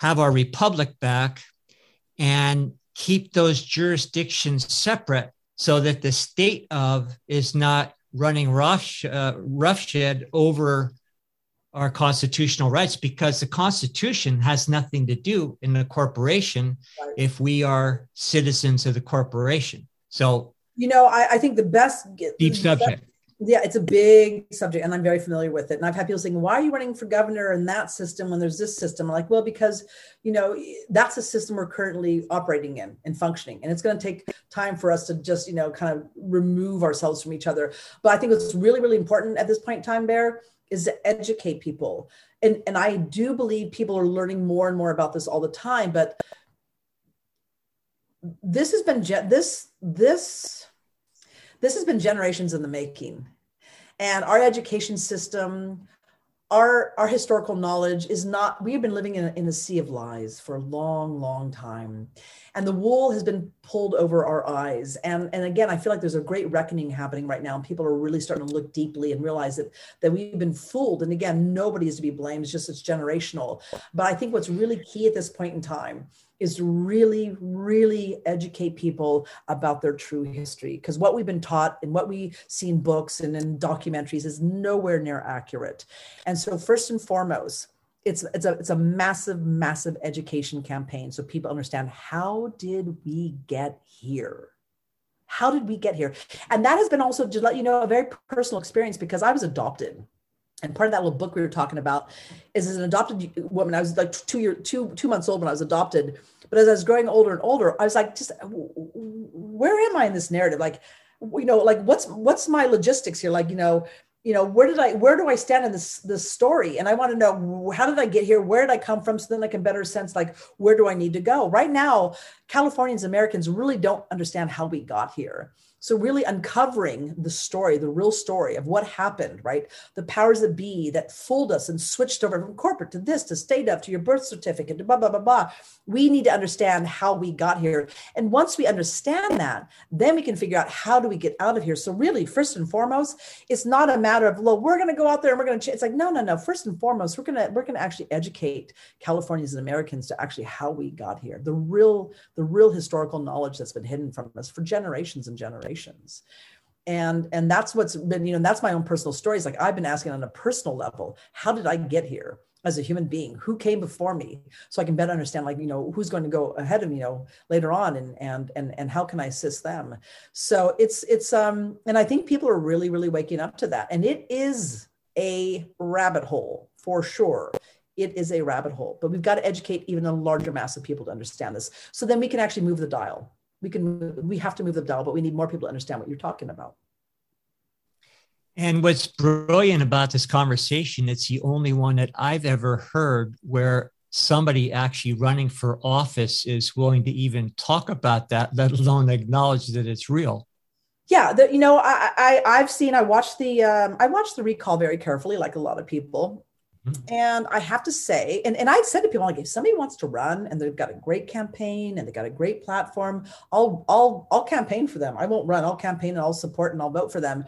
have our republic back and keep those jurisdictions separate so that the state of is not running rough, uh, roughshed over our constitutional rights because the constitution has nothing to do in a corporation right. if we are citizens of the corporation so you know i, I think the best deep subject yeah, it's a big subject, and I'm very familiar with it. And I've had people saying, "Why are you running for governor in that system when there's this system?" I'm like, well, because you know that's the system we're currently operating in and functioning, and it's going to take time for us to just you know kind of remove ourselves from each other. But I think what's really, really important at this point in time, Bear, is to educate people, and and I do believe people are learning more and more about this all the time. But this has been this this this has been generations in the making. And our education system, our our historical knowledge is not we have been living in a, in a sea of lies for a long long time and the wool has been pulled over our eyes. And and again i feel like there's a great reckoning happening right now. And people are really starting to look deeply and realize that that we've been fooled. And again nobody is to be blamed. It's just it's generational. But i think what's really key at this point in time is to really, really educate people about their true history. Because what we've been taught and what we see in books and in documentaries is nowhere near accurate. And so, first and foremost, it's it's a it's a massive massive education campaign so people understand how did we get here? How did we get here? And that has been also to let you know a very personal experience because i was adopted. And part of that little book we were talking about is as an adopted woman i was like two year two two months old when i was adopted. But as i was growing older and older i was like just where am i in this narrative? Like you know like what's what's my logistics here? Like you know you know where did i where do i stand in this this story? And i want to know how did i get here? Where did i come from? So then i can better sense like where do i need to go? Right now californians americans really don't understand how we got here so, really uncovering the story, the real story of what happened, right? The powers that be that fooled us and switched over from corporate to this, to state up, to your birth certificate, to blah, blah, blah, blah. We need to understand how we got here. And once we understand that, then we can figure out how do we get out of here. So, really, first and foremost, it's not a matter of, well, we're going to go out there and we're going to, change. it's like, no, no, no. First and foremost, we're going to, we're going to actually educate Californians and Americans to actually how we got here, the real, the real historical knowledge that's been hidden from us for generations and generations and and that's what's been you know that's my own personal stories like i've been asking on a personal level how did i get here as a human being? Who came before me? So i can better understand like you know who's going to go ahead of me you know later on and and and and how can i assist them? So it's it's um and i think people are really really waking up to that. And it is a rabbit hole for sure. It is a rabbit hole but we've got to educate even a larger mass of people to understand this. So then we can actually move the dial we can we have to move the dial but we need more people to understand what you're talking about. And what's brilliant about this conversation it's the only one that i've ever heard where somebody actually running for office is willing to even talk about that let alone acknowledge that it's real. Yeah the, you know I, I i've seen i watched the um, i watched the recall very carefully like a lot of people Mm-hmm. and I have to say, and, and I said to people, like, if somebody wants to run and they've got a great campaign and they've got a great platform, I'll I'll I'll campaign for them. I won't run, I'll campaign and I'll support and I'll vote for them.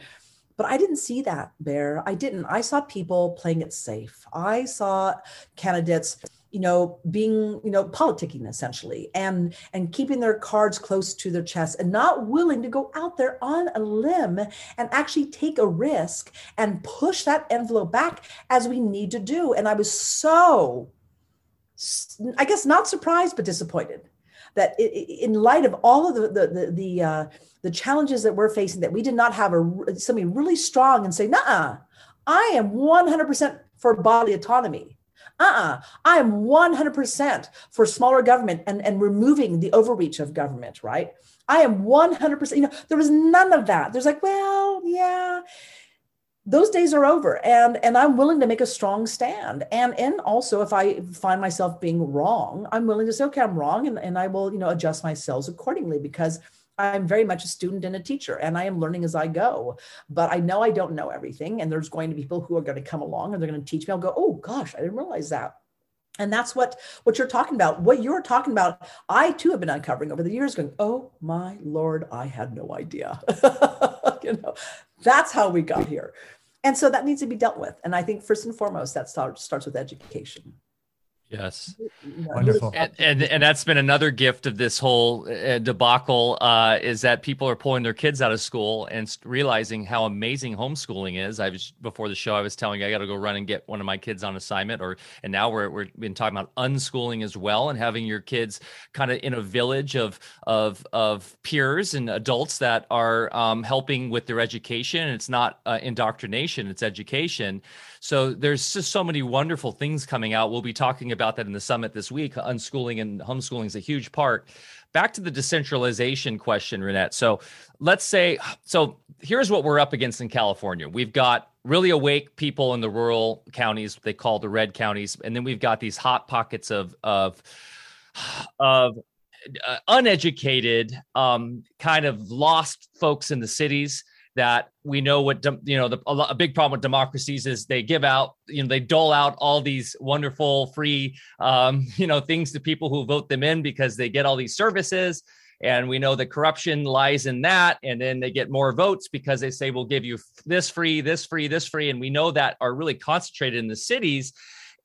But I didn't see that, Bear. I didn't. I saw people playing it safe. I saw candidates you know being you know politicking essentially and and keeping their cards close to their chest and not willing to go out there on a limb and actually take a risk and push that envelope back as we need to do. And i was so i guess not surprised but disappointed that in light of all of the the the, the, uh, the challenges that we're facing that we did not have a somebody really strong and say nah i am 100% for bodily autonomy uh-uh. I am 100% for smaller government and, and removing the overreach of government right? I am 100% you know there was none of that. There's like well yeah. Those days are over and and i'm willing to make a strong stand. And and also if i find myself being wrong i'm willing to say okay i'm wrong and, and i will you know adjust myself accordingly because I'm very much a student and a teacher, and I am learning as I go. But I know I don't know everything, and there's going to be people who are going to come along and they're going to teach me. I'll go, oh gosh, I didn't realize that. And that's what what you're talking about. What you're talking about, I too have been uncovering over the years, going, oh my lord, I had no idea. you know, that's how we got here. And so that needs to be dealt with. And I think first and foremost, that starts starts with education. Yes. Wonderful. And, and, and that's been another gift of this whole uh, debacle uh, is that people are pulling their kids out of school and realizing how amazing homeschooling is. I was before the show, I was telling you I got to go run and get one of my kids on assignment, or and now we're we're been talking about unschooling as well and having your kids kind of in a village of of of peers and adults that are um, helping with their education. It's not uh, indoctrination; it's education. So there's just so many wonderful things coming out. We'll be talking about that in the summit this week. Unschooling and homeschooling is a huge part. Back to the decentralization question, Reinette. So let's say, so here's what we're up against in California. We've got really awake people in the rural counties, they call the red counties, and then we've got these hot pockets of of of uh, uneducated, um, kind of lost folks in the cities that we know what you know the, a, a, big problem with democracies is they give out you know they dole out all these wonderful free um, you know things to people who vote them in because they get all these services. And we know that corruption lies in that. And then they get more votes because they say we'll give you this free this free this free. And we know that are really concentrated in the cities.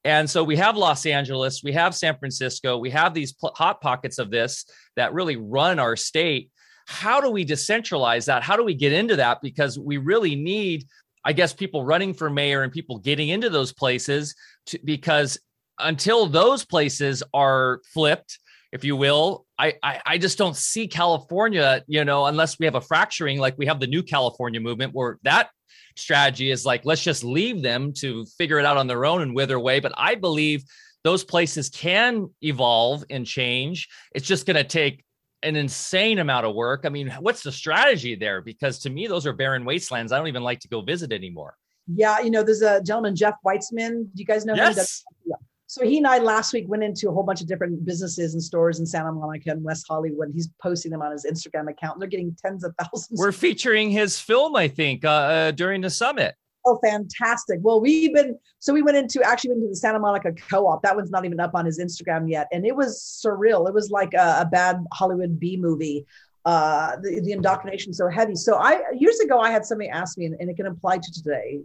And so we have Los Angeles, we have San Francisco, we have these hot pockets of this that really run our state how do we decentralize that? How do we get into that? Because we really need, I guess, people running for mayor and people getting into those places to, because until those places are flipped, if you will, I, I, I just don't see California, you know, unless we have a fracturing like we have the new California movement where that strategy is like let's just leave them to figure it out on their own and wither away. But I believe those places can evolve and change. It's just going to take an insane amount of work. I mean, what's the strategy there? Because to me, those are barren wastelands. I don't even like to go visit anymore. Yeah, you know, there's a gentleman, Jeff Weitzman. Do you guys know yes. him? Yeah. So he and I last week went into a whole bunch of different businesses and stores in Santa Monica and West Hollywood. He's posting them on his Instagram account, and they're getting tens of thousands. We're featuring his film, I think, uh, uh, during the summit. Oh, fantastic. Well, we've been, so we went into actually went to the Santa Monica co op. That one's not even up on his Instagram yet. And it was surreal. It was like a, a bad Hollywood B movie. Uh, the, the indoctrination so heavy. So I, years ago, I had somebody ask me, and, and it can apply to today.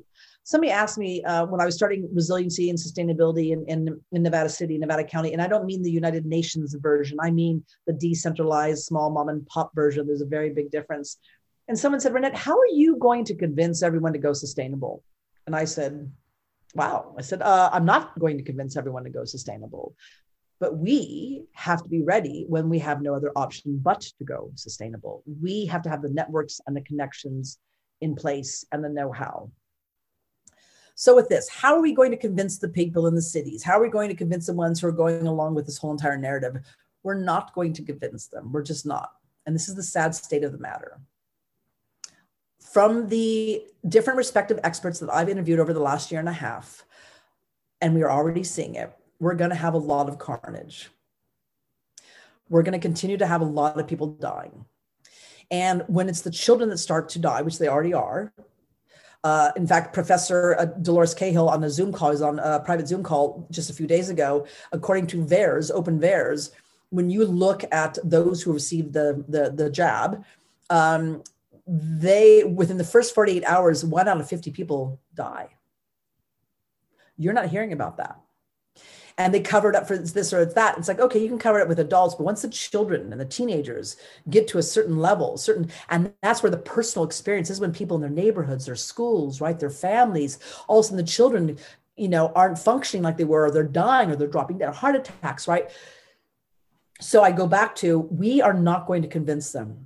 Somebody asked me uh, when I was starting resiliency and sustainability in, in, in Nevada City, Nevada County, and I don't mean the United Nations version. I mean the decentralized small mom and pop version. There's a very big difference and someone said, Reinette, how are you going to convince everyone to go sustainable? And I said, wow. I said, uh, I'm not going to convince everyone to go sustainable. But we have to be ready when we have no other option but to go sustainable. We have to have the networks and the connections in place and the know how. So, with this, how are we going to convince the people in the cities? How are we going to convince the ones who are going along with this whole entire narrative? We're not going to convince them. We're just not. And this is the sad state of the matter from the different respective experts that I've interviewed over the last year and a half, and we are already seeing it, we're going to have a lot of carnage. We're going to continue to have a lot of people dying. And when it's the children that start to die, which they already are, uh, in fact, Professor uh, Dolores Cahill on a Zoom call, is on a private Zoom call just a few days ago. According to VAERS, Open VAERS, when you look at those who received the the, the jab, um, they within the first 48 hours one out of 50 people die. You're not hearing about that. And they covered up for this or that. It's like okay you can cover it up with adults but once the children and the teenagers get to a certain level certain and that's where the personal experience is when people in their neighborhoods their schools right their families all of a sudden the children you know aren't functioning like they were or they're dying or they're dropping dead heart attacks right? So i go back to we are not going to convince them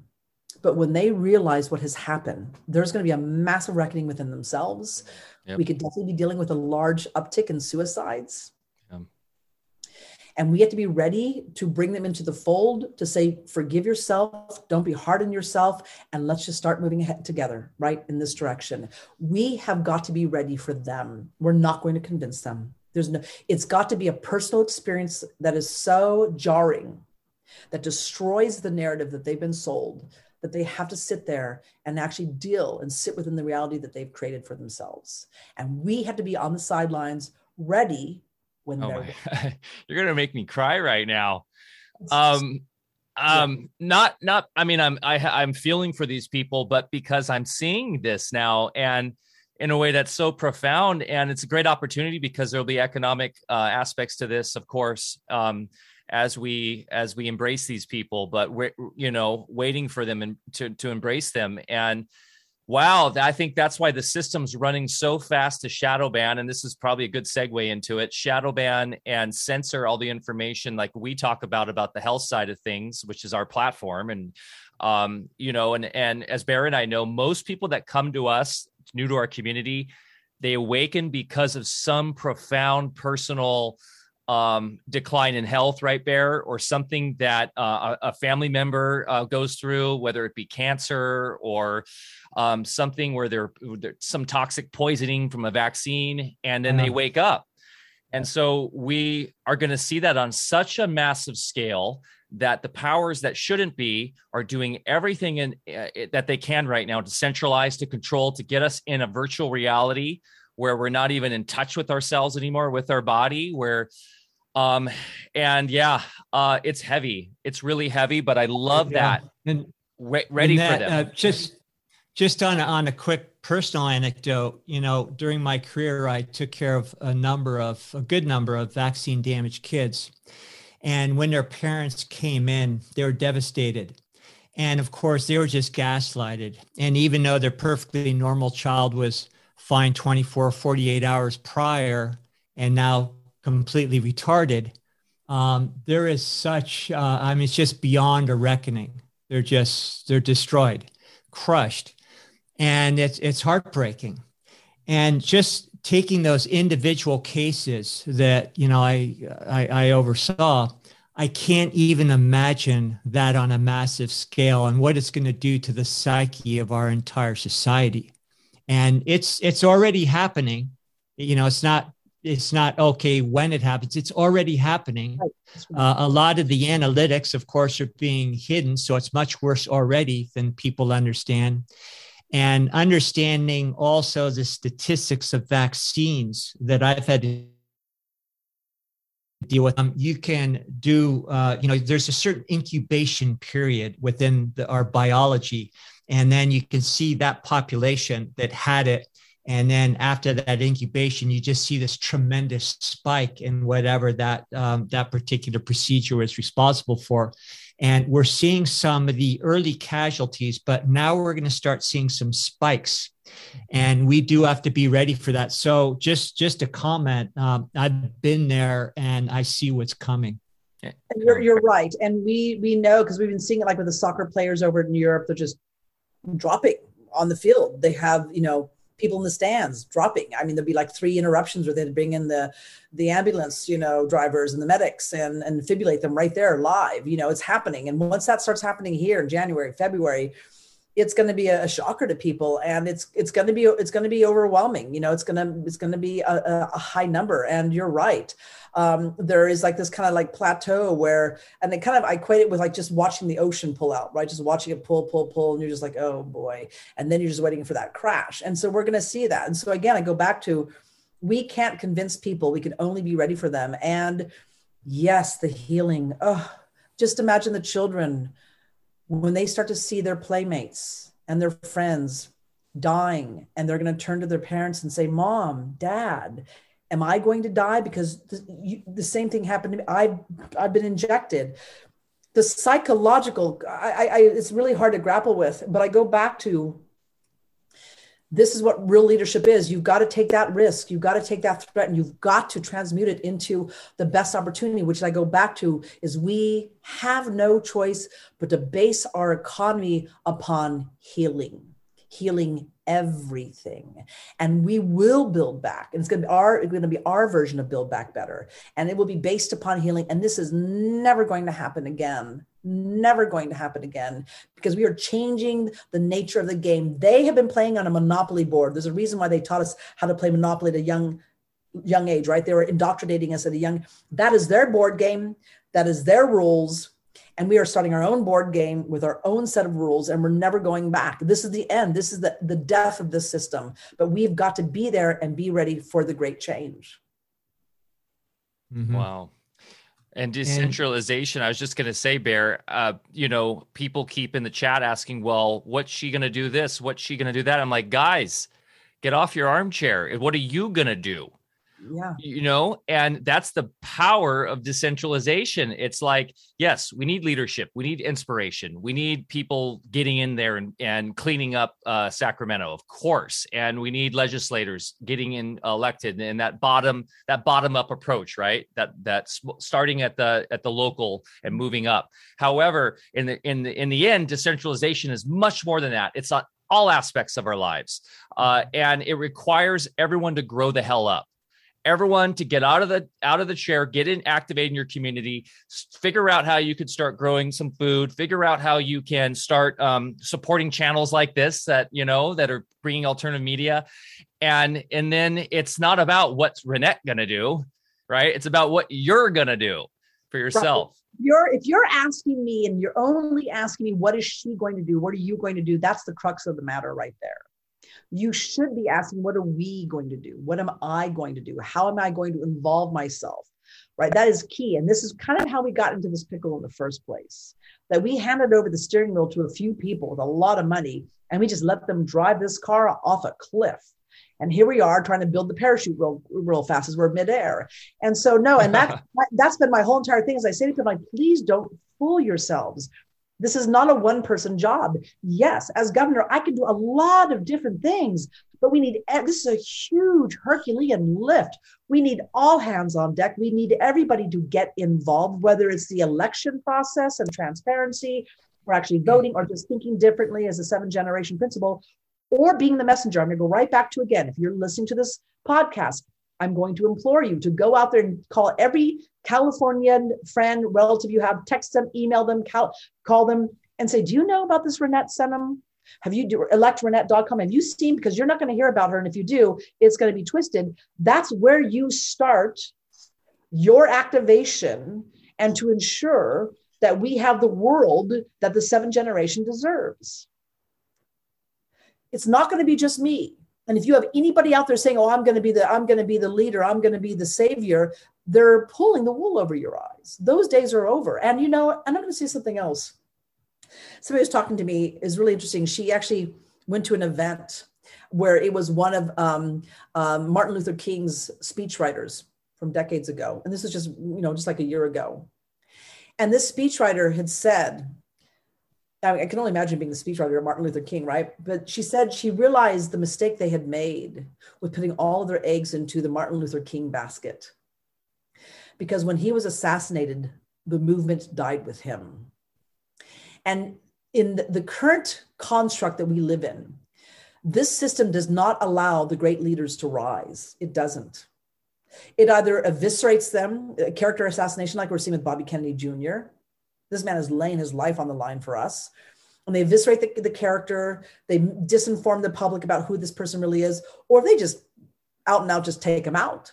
but when they realize what has happened, there's going to be a massive reckoning within themselves. Yep. We could definitely be dealing with a large uptick in suicides. And we have to be ready to bring them into the fold to say, forgive yourself, don't be hard on yourself, and let's just start moving ahead together, right, in this direction. We have got to be ready for them. We're not going to convince them. There's no, it's got to be a personal experience that is so jarring that destroys the narrative that they've been sold that they have to sit there and actually deal and sit within the reality that they've created for themselves. And we have to be on the sidelines ready when oh they're you're gonna make me cry right now. Um um not not i mean i'm I, i'm feeling for these people but because i'm seeing this now and in a way that's so profound and it's a great opportunity because there'll be economic uh, aspects to this of course um, as we as we embrace these people but we're you know waiting for them and to to embrace them. And wow i think that's why the system's running so fast to shadow ban and this is probably a good segue into it shadow ban and censor all the information like we talk about about the health side of things which is our platform. And um you know and and as Bear and i know most people that come to us new to our community they awaken because of some profound personal um, decline in health, right, Bear, or something that uh, a, family member uh, goes through, whether it be cancer or um, something where they're, they're, some toxic poisoning from a vaccine, and then uh-huh. they wake up. And so we are going to see that on such a massive scale that the powers that shouldn't be are doing everything in, uh, that they can right now to centralize, to control, to get us in a virtual reality where we're not even in touch with ourselves anymore, with our body, where um and yeah uh it's heavy. It's really heavy but i love yeah. that. And Re- ready and that, for them. uh, just just on on a quick personal anecdote you know during my career i took care of a number of a good number of vaccine damaged kids. And when their parents came in they were devastated. And of course they were just gaslighted. And even though their perfectly normal child was fine 24 48 hours prior and now completely retarded. Um, there is such, uh, I mean, it's just beyond a reckoning. They're just, they're destroyed, crushed. And it's, it's heartbreaking. And just taking those individual cases that, you know, I, I, I oversaw, I can't even imagine that on a massive scale and what it's going to do to the psyche of our entire society. And it's, it's already happening. You know, it's not it's not okay when it happens. It's already happening. Uh, a lot of the analytics of course are being hidden so it's much worse already than people understand. And understanding also the statistics of vaccines that i've had to deal with um, you can do uh, you know there's a certain incubation period within the, our biology and then you can see that population that had it and then after that incubation you just see this tremendous spike in whatever that um, that particular procedure was responsible for. And we're seeing some of the early casualties but now we're going to start seeing some spikes. And we do have to be ready for that. So just just a comment um, i've been there and i see what's coming. You're, you're right. And we we know because we've been seeing it like with the soccer players over in europe they're just dropping on the field. They have you know people in the stands dropping. I mean, there'd be like three interruptions where they'd bring in the the ambulance, you know, drivers and the medics and and defibrillate them right there live. You know, it's happening. And once that starts happening here in January, February, it's going to be a, shocker to people and it's it's going to be it's going to be overwhelming you know it's going to it's going to be a, a, high number and you're right. Um, there is like this kind of like plateau where and it kind of i equate it with like just watching the ocean pull out right? Just watching it pull pull pull and you're just like oh boy and then you're just waiting for that crash and so we're going to see that and so again i go back to we can't convince people we can only be ready for them and yes the healing oh just imagine the children when they start to see their playmates and their friends dying and they're going to turn to their parents and say mom dad am i going to die? Because the, you, the same thing happened to me. I've i've been injected. The psychological I, I it's really hard to grapple with but i go back to this is what real leadership is. You've got to take that risk. You've got to take that threat and you've got to transmute it into the best opportunity, which I go back to is we have no choice but to base our economy upon healing, healing everything. And we will build back. And it's going to be our, going to be our version of build back better. And it will be based upon healing. And this is never going to happen again never going to happen again because we are changing the nature of the game. They have been playing on a monopoly board. There's a reason why they taught us how to play monopoly at a young young age, right? They were indoctrinating us at a young that is their board game, that is their rules. And we are starting our own board game with our own set of rules, and we're never going back. This is the end. This is the, the death of the system. But we've got to be there and be ready for the great change. Mm-hmm. Wow. And decentralization, and, I was just going to say, Bear, uh, you know, people keep in the chat asking, well, what's she going to do this? What's she going to do that? I'm like, guys, get off your armchair. What are you going to do? Yeah. You know and that's the power of decentralization. It's like yes we need leadership we need inspiration we need people getting in there and, and cleaning up uh, sacramento of course and we need legislators getting in elected and that bottom that bottom up approach right? That that's starting at the at the local and moving up. However in the in the in the end decentralization is much more than that. It's not all aspects of our lives. Uh, and it requires everyone to grow the hell up everyone to get out of the out of the chair get in activate in your community figure out how you could start growing some food figure out how you can start um, supporting channels like this that you know that are bringing alternative media and and then it's not about what's reinette going to do right? It's about what you're going to do for yourself. Right. You're if you're asking me and you're only asking me what is she going to do? What are you going to do? That's the crux of the matter right there. You should be asking what are we going to do? What am I going to do? How am I going to involve myself? Right? That is key and this is kind of how we got into this pickle in the first place. That we handed over the steering wheel to a few people with a lot of money and we just let them drive this car off a cliff and here we are trying to build the parachute real, real fast as we're midair. And so, no, and that, that's been my whole entire thing. Is I say to people, like, please don't fool yourselves. This is not a one person job. Yes, as governor, I can do a lot of different things, but we need eh, this is a huge Herculean lift. We need all hands on deck. We need everybody to get involved, whether it's the election process and transparency, or actually hmm. voting, or just thinking differently as a seven generation principle, or being the messenger. I'm going to go right back to again. If you're listening to this podcast, I'm going to implore you to go out there and call every Californian friend, relative you have, text them, email them, call, call them, and say, Do you know about this Reinette Senum? Have you do electreinette.com? Have you seen? Because you're not going to hear about her. And if you do, it's going to be twisted. That's where you start your activation and to ensure that we have the world that the seventh generation deserves. It's not going to be just me. And if you have anybody out there saying, "Oh, I'm going to be the I'm going to be the leader, I'm going to be the savior," they're pulling the wool over your eyes. Those days are over. And you know, and I'm going to say something else. Somebody was talking to me is really interesting. She actually went to an event where it was one of um, um, Martin Luther King's speechwriters from decades ago, and this is just you know just like a year ago. And this speechwriter had said I, mean, I can only imagine being the speechwriter of Martin Luther King, right? But she said she realized the mistake they had made with putting all of their eggs into the Martin Luther King basket. Because when he was assassinated, the movement died with him. And in the current construct that we live in, this system does not allow the great leaders to rise. It doesn't. It either eviscerates them, character assassination, like we're seeing with Bobby Kennedy Jr., this man is laying his life on the line for us. And they eviscerate the, the character, they disinform the public about who this person really is, or they just out and out just take him out.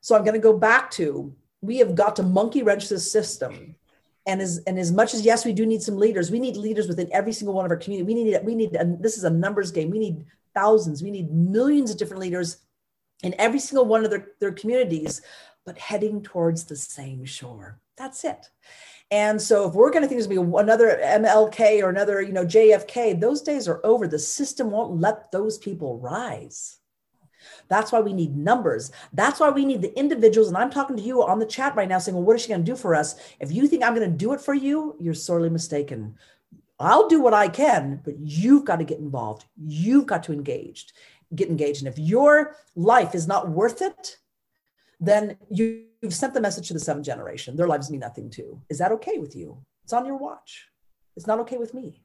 So I'm going to go back to we have got to monkey wrench this system. And as and as much as yes, we do need some leaders. We need leaders within every single one of our community. We need we need and this is a numbers game. We need thousands. We need millions of different leaders in every single one of their, their communities, but heading towards the same shore. That's it. And so if we're going to think there's going to be another MLK or another, you know, JFK, those days are over. The system won't let those people rise. That's why we need numbers. That's why we need the individuals. And I'm talking to you on the chat right now saying, well, what is she going to do for us? If you think I'm going to do it for you, you're sorely mistaken. I'll do what I can, but you've got to get involved. You've got to engage, get engaged. And if your life is not worth it, then you, have sent the message to the seventh generation. Their lives mean nothing too. Is that okay with you? It's on your watch. It's not okay with me.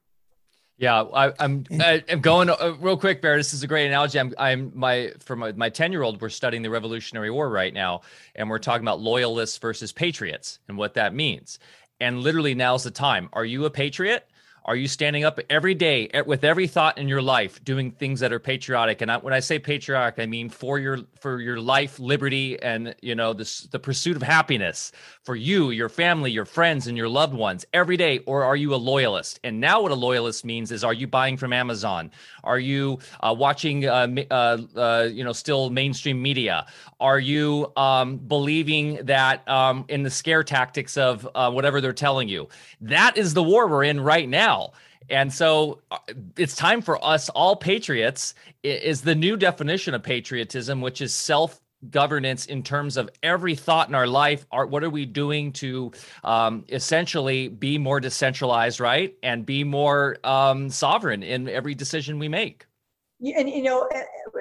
Yeah, I, am I'm, I'm going uh, real quick, Bear. This is a great analogy. I'm, I'm my for my ten year old. We're studying the Revolutionary War right now, and we're talking about loyalists versus patriots and what that means. And literally, now's the time. Are you a patriot? Are you standing up every day with every thought in your life, doing things that are patriotic? And I, when I say patriotic, I mean for your for your life, liberty, and you know the the pursuit of happiness for you, your family, your friends, and your loved ones every day. Or are you a loyalist? And now, what a loyalist means is: Are you buying from Amazon? Are you uh, watching, uh, uh, uh, you know, still mainstream media? Are you um, believing that um, in the scare tactics of uh, whatever they're telling you? That is the war we're in right now now. And so uh, it's time for us all patriots is the new definition of patriotism, which is self governance in terms of every thought in our life. Are, what are we doing to um, essentially be more decentralized, right? And be more um, sovereign in every decision we make. Yeah, and you know,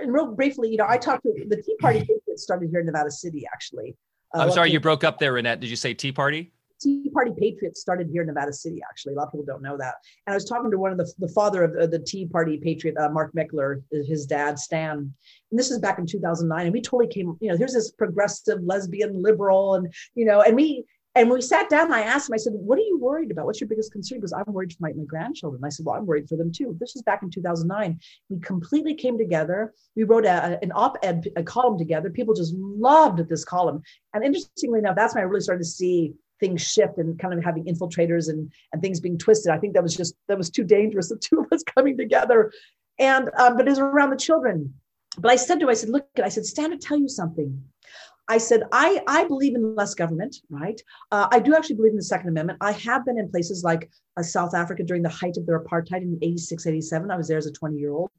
and real briefly, you know, I talked to the Tea Party Patriots started here in Nevada City, actually. Uh, I'm sorry, you broke up there, Reinette. Did you say Tea Party? Tea Party Patriots started here in Nevada City, actually. A lot of people don't know that. And I was talking to one of the, the father of the, the Tea Party Patriot, uh, Mark Meckler, his dad, Stan. And this is back in 2009. And we totally came, you know, here's this progressive, lesbian, liberal, and, you know, and we, And we sat down, I asked him, I said, What are you worried about? What's your biggest concern? Because I'm worried for my, my grandchildren. I said, Well, I'm worried for them too. This was back in 2009. We completely came together. We wrote a, an op ed, a column together. People just loved this column. And interestingly enough, that's when I really started to see things shift and kind of having infiltrators and, and things being twisted. I think that was just, that was too dangerous, the two of us coming together. And, um, but it was around the children. But I said to him, I said, look, I said, Stan, to tell you something. I said, I, I believe in less government, right? Uh, I do actually believe in the Second Amendment. I have been in places like uh, South Africa during the height of their apartheid in 86, 87. I was there as a 20 year old.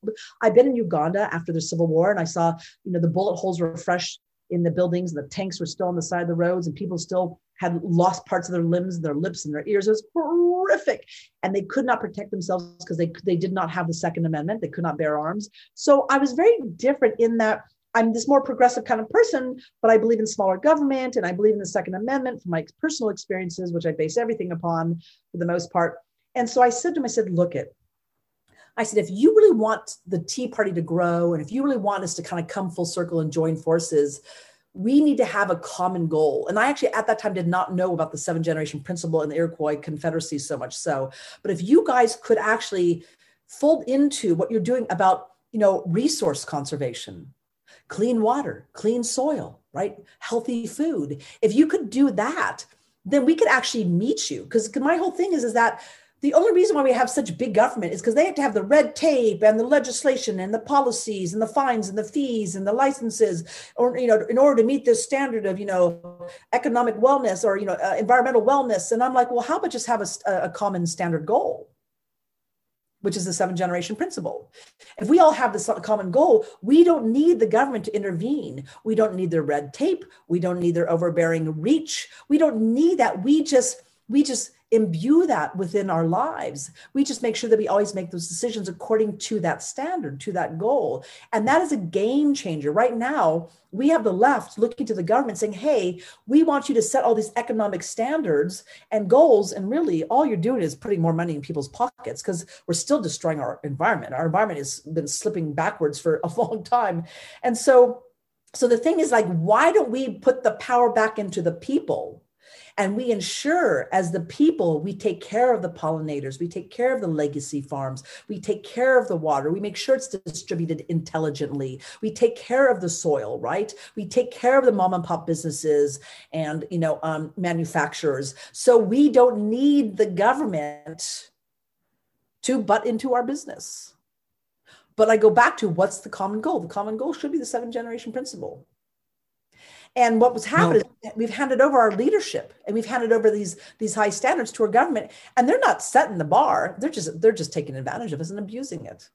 I've been in Uganda after the civil war and I saw, you know, the bullet holes were fresh in the buildings and the tanks were still on the side of the roads and people still had lost parts of their limbs, their lips and their ears. It was horrific. And they could not protect themselves because they, they did not have the Second Amendment. They could not bear arms. So I was very different in that I'm this more progressive kind of person, but I believe in smaller government and I believe in the Second Amendment from my personal experiences, which I base everything upon for the most part. And so I said to him, I said, look it. I said, if you really want the Tea Party to grow and if you really want us to kind of come full circle and join forces, we need to have a common goal. And I actually at that time did not know about the seven generation principle and the Iroquois Confederacy so much so. But if you guys could actually fold into what you're doing about, you know, resource conservation, clean water, clean soil, right? Healthy food. If you could do that, then we could actually meet you. Because my whole thing is, is that the only reason why we have such big government is because they have to have the red tape and the legislation and the policies and the fines and the fees and the licenses or you know in order to meet this standard of you know economic wellness or you know uh, environmental wellness and i'm like well how about just have a, a common standard goal which is the seven generation principle. If we all have this common goal, we don't need the government to intervene. We don't need their red tape. We don't need their overbearing reach. We don't need that. We just, we just imbue that within our lives. We just make sure that we always make those decisions according to that standard, to that goal. And that is a game changer. Right now, we have the left looking to the government saying, hey, we want you to set all these economic standards and goals. And really, all you're doing is putting more money in people's pockets because we're still destroying our environment. Our environment has been slipping backwards for a long time. And so, so the thing is like, why don't we put the power back into the people? And we ensure, as the people, we take care of the pollinators, we take care of the legacy farms, we take care of the water, we make sure it's distributed intelligently, we take care of the soil, right? We take care of the mom and pop businesses and you know um, manufacturers. So we don't need the government to butt into our business. But I go back to what's the common goal? The common goal should be the seven generation principle. And what was happening no. is we've handed over our leadership and we've handed over these these high standards to our government, and they're not setting the bar. They're just they're just taking advantage of us and abusing it.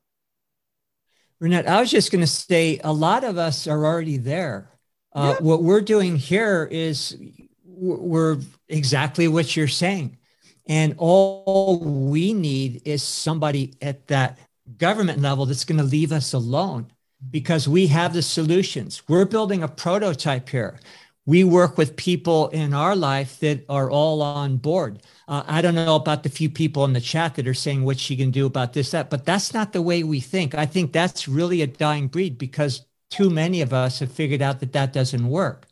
Reinette, I was just going to say a lot of us are already there. Uh, yeah. What we're doing here is we're exactly what you're saying. And all we need is somebody at that government level that's going to leave us alone because we have the solutions. We're building a prototype here. We work with people in our life that are all on board. Uh, I don't know about the few people in the chat that are saying what she can do about this, that, but that's not the way we think. I think that's really a dying breed because too many of us have figured out that that doesn't work.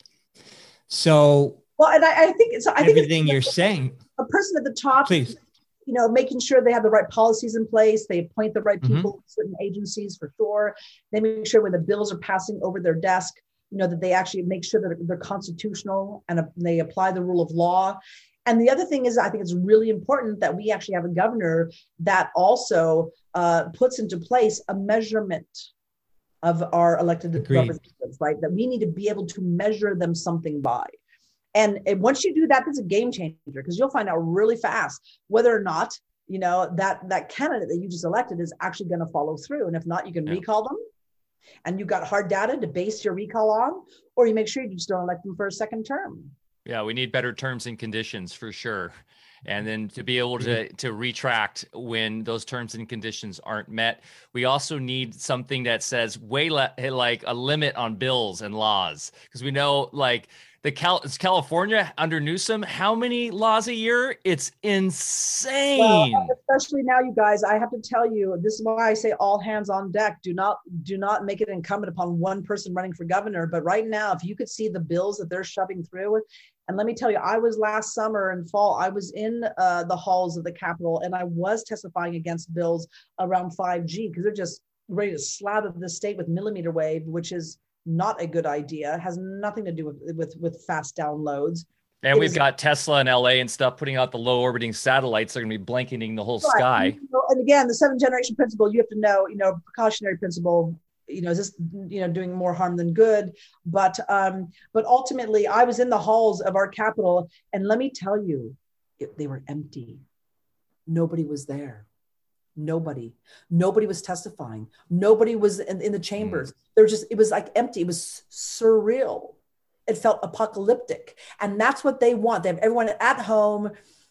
So, well, and I, I think so. I everything think you're saying. A person at the top, please you know, making sure they have the right policies in place, they appoint the right mm-hmm. people, mm-hmm. certain agencies for sure. They make sure when the bills are passing over their desk, you know, that they actually make sure that they're constitutional and they apply the rule of law. And the other thing is, I think it's really important that we actually have a governor that also uh, puts into place a measurement of our elected Agreed. representatives, right? That we need to be able to measure them something by. And, and once you do that, that's a game changer because you'll find out really fast whether or not you know that that candidate that you just elected is actually going to follow through. And if not, you can yeah. recall them. And you've got hard data to base your recall on, or you make sure you just don't elect them for a second term. Yeah, we need better terms and conditions for sure and then to be able to mm-hmm. to retract when those terms and conditions aren't met we also need something that says way le- like a limit on bills and laws because we know like the Cal it's California under Newsom. How many laws a year? It's insane. Well, especially now, you guys. I have to tell you, this is why I say all hands on deck. Do not do not make it incumbent upon one person running for governor. But right now, if you could see the bills that they're shoving through, and let me tell you, I was last summer and fall. I was in uh, the halls of the Capitol, and I was testifying against bills around 5G because they're just ready to slather the state with millimeter wave, which is not a good idea. It has nothing to do with with, with fast downloads. And it we've is, got Tesla in LA and stuff putting out the low orbiting satellites. They're going to be blanketing the whole right. sky. And again, the seven generation principle, you have to know, you know, precautionary principle, you know, is this, you know, doing more harm than good? But, um, but ultimately, I was in the halls of our capital, and let me tell you, it, they were empty. Nobody was there. Nobody. Nobody was testifying. Nobody was in, in the chambers. Mm. There was just, it was like empty. It was surreal. It felt apocalyptic. And that's what they want. They have everyone at home,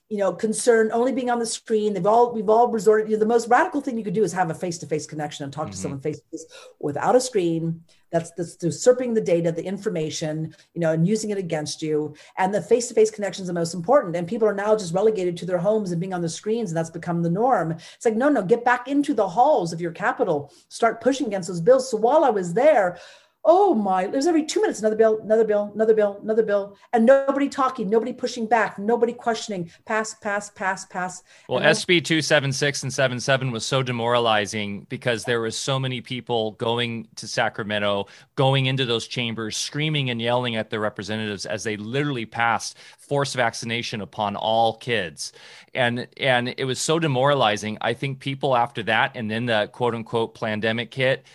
you know, concerned only being on the screen. They've all, we've all resorted, you know, the most radical thing you could do is have a face-to-face connection and talk mm-hmm. to someone face to face without a screen that's, that's usurping the data, the information, you know, and using it against you. And the face-to-face connection is the most important. And people are now just relegated to their homes and being on the screens, and that's become the norm. It's like, no, no, get back into the halls of your capital, start pushing against those bills. So while I was there, oh my it was every two minutes another bill another bill another bill another bill and nobody talking nobody pushing back nobody questioning. Pass pass pass pass. Well then, sb 276 and 77 was so demoralizing because there was so many people going to sacramento going into those chambers screaming and yelling at their representatives as they literally passed forced vaccination upon all kids. And and it was so demoralizing. I think people after that and then the quote unquote pandemic hit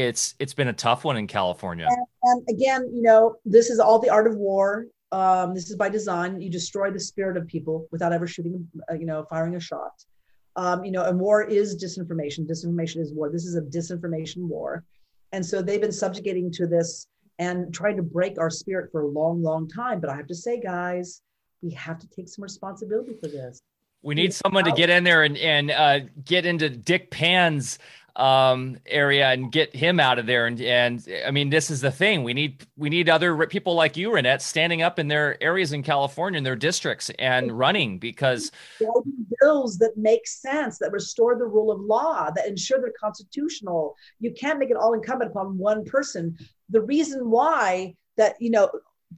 it's it's been a tough one in California. And, and again, you know, this is all the art of war. Um, this is by design. You destroy the spirit of people without ever shooting, uh, you know, firing a shot. Um, you know, and war is disinformation. Disinformation is war. This is a disinformation war, and so they've been subjugating to this and trying to break our spirit for a long, long time. But I have to say, guys, we have to take some responsibility for this. We need someone to get in there and and uh, get into Dick Pan's um, area and get him out of there. And and I mean, this is the thing. We need we need other people like you, Reinette, standing up in their areas in California, in their districts, and running because bills that make sense, that restore the rule of law, that ensure they're constitutional. You can't make it all incumbent upon one person. The reason why that you know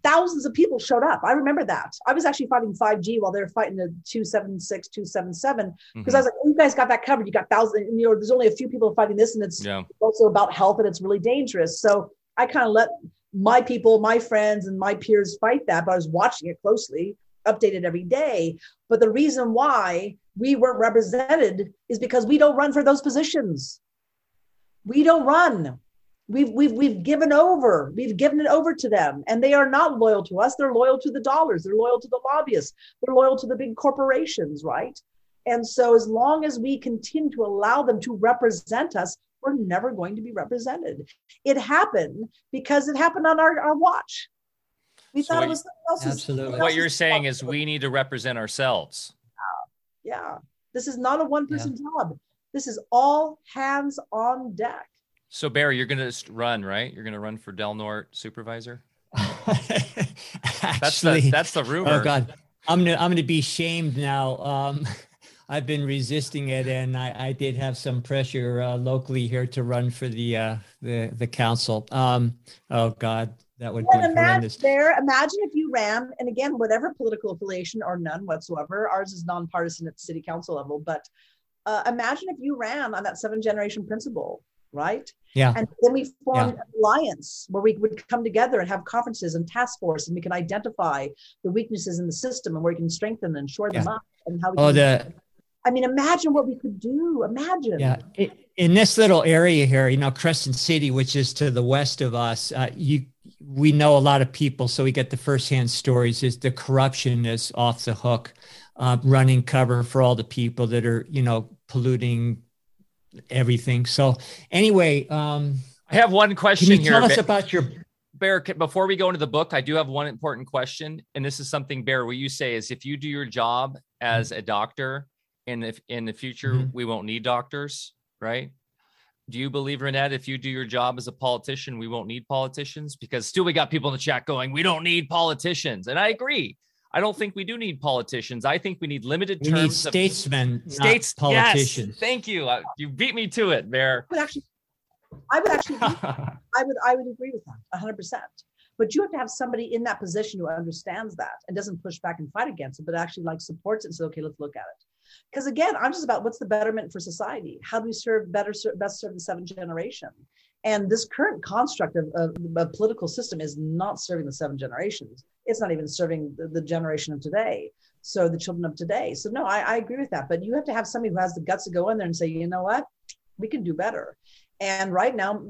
thousands of people showed up. I remember that. I was actually fighting 5G while they were fighting the 276, 277, because mm-hmm. I was like, oh, you guys got that covered. You got thousands, you know, there's only a few people fighting this, and it's yeah. also about health and it's really dangerous. So I kind of let my people, my friends, and my peers fight that, but I was watching it closely, updated every day. But the reason why we weren't represented is because we don't run for those positions. We don't run. We've, we've, we've given over, we've given it over to them. And they are not loyal to us. They're loyal to the dollars. They're loyal to the lobbyists. They're loyal to the big corporations, right? And so as long as we continue to allow them to represent us, we're never going to be represented. It happened because it happened on our, our watch. We so thought it was something else. Absolutely. What you're saying is we need to represent ourselves. Yeah. yeah. This is not a one person yeah. job. This is all hands on deck. So Barry, you're going to run, right? You're going to run for Del Norte supervisor. Actually, that's the that's the rumor. Oh God, I'm gonna I'm gonna be shamed now. Um, I've been resisting it, and I, I did have some pressure uh, locally here to run for the uh, the the council. Um, oh God, that would be horrendous. There, imagine if you ran, and again, whatever political affiliation or none whatsoever. Ours is nonpartisan at the city council level, but uh, imagine if you ran on that seven generation principle right? Yeah. And then we formed yeah. an alliance where we would come together and have conferences and task force, and we can identify the weaknesses in the system and where we can strengthen and shore yeah. them up, and how we. Oh, the. I mean, imagine what we could do. Imagine. Yeah. in this little area here, you know, Crescent City, which is to the west of us, uh, you we know a lot of people, so we get the firsthand stories. Is the corruption is off the hook, uh, running cover for all the people that are, you know, polluting everything. So anyway, um, I have one question can you here. Tell us about your Bear. Before we go into the book, I do have one important question, and this is something Bear. What you say is, if you do your job as a doctor, and if in the future mm-hmm. we won't need doctors, right? do you believe, Reinette, if you do your job as a politician, we won't need politicians? Because still, we got people in the chat going, we don't need politicians. And I agree. I don't think we do need politicians. I think we need limited we terms. Need statesmen, of, states, politicians. Yes, thank you. Uh, you beat me to it, Mayor. I would actually, I would actually, I would, I would agree with that, hundred percent. But you have to have somebody in that position who understands that and doesn't push back and fight against it, but actually like supports it and says, okay, let's look at it. Because again, I'm just about what's the betterment for society? How do we serve better, best serve the seventh generation? And this current construct of, of a political system is not serving the seven generations. It's not even serving the, the generation of today. So the children of today. So no, I, I agree with that. But you have to have somebody who has the guts to go in there and say, you know what, we can do better. And right now,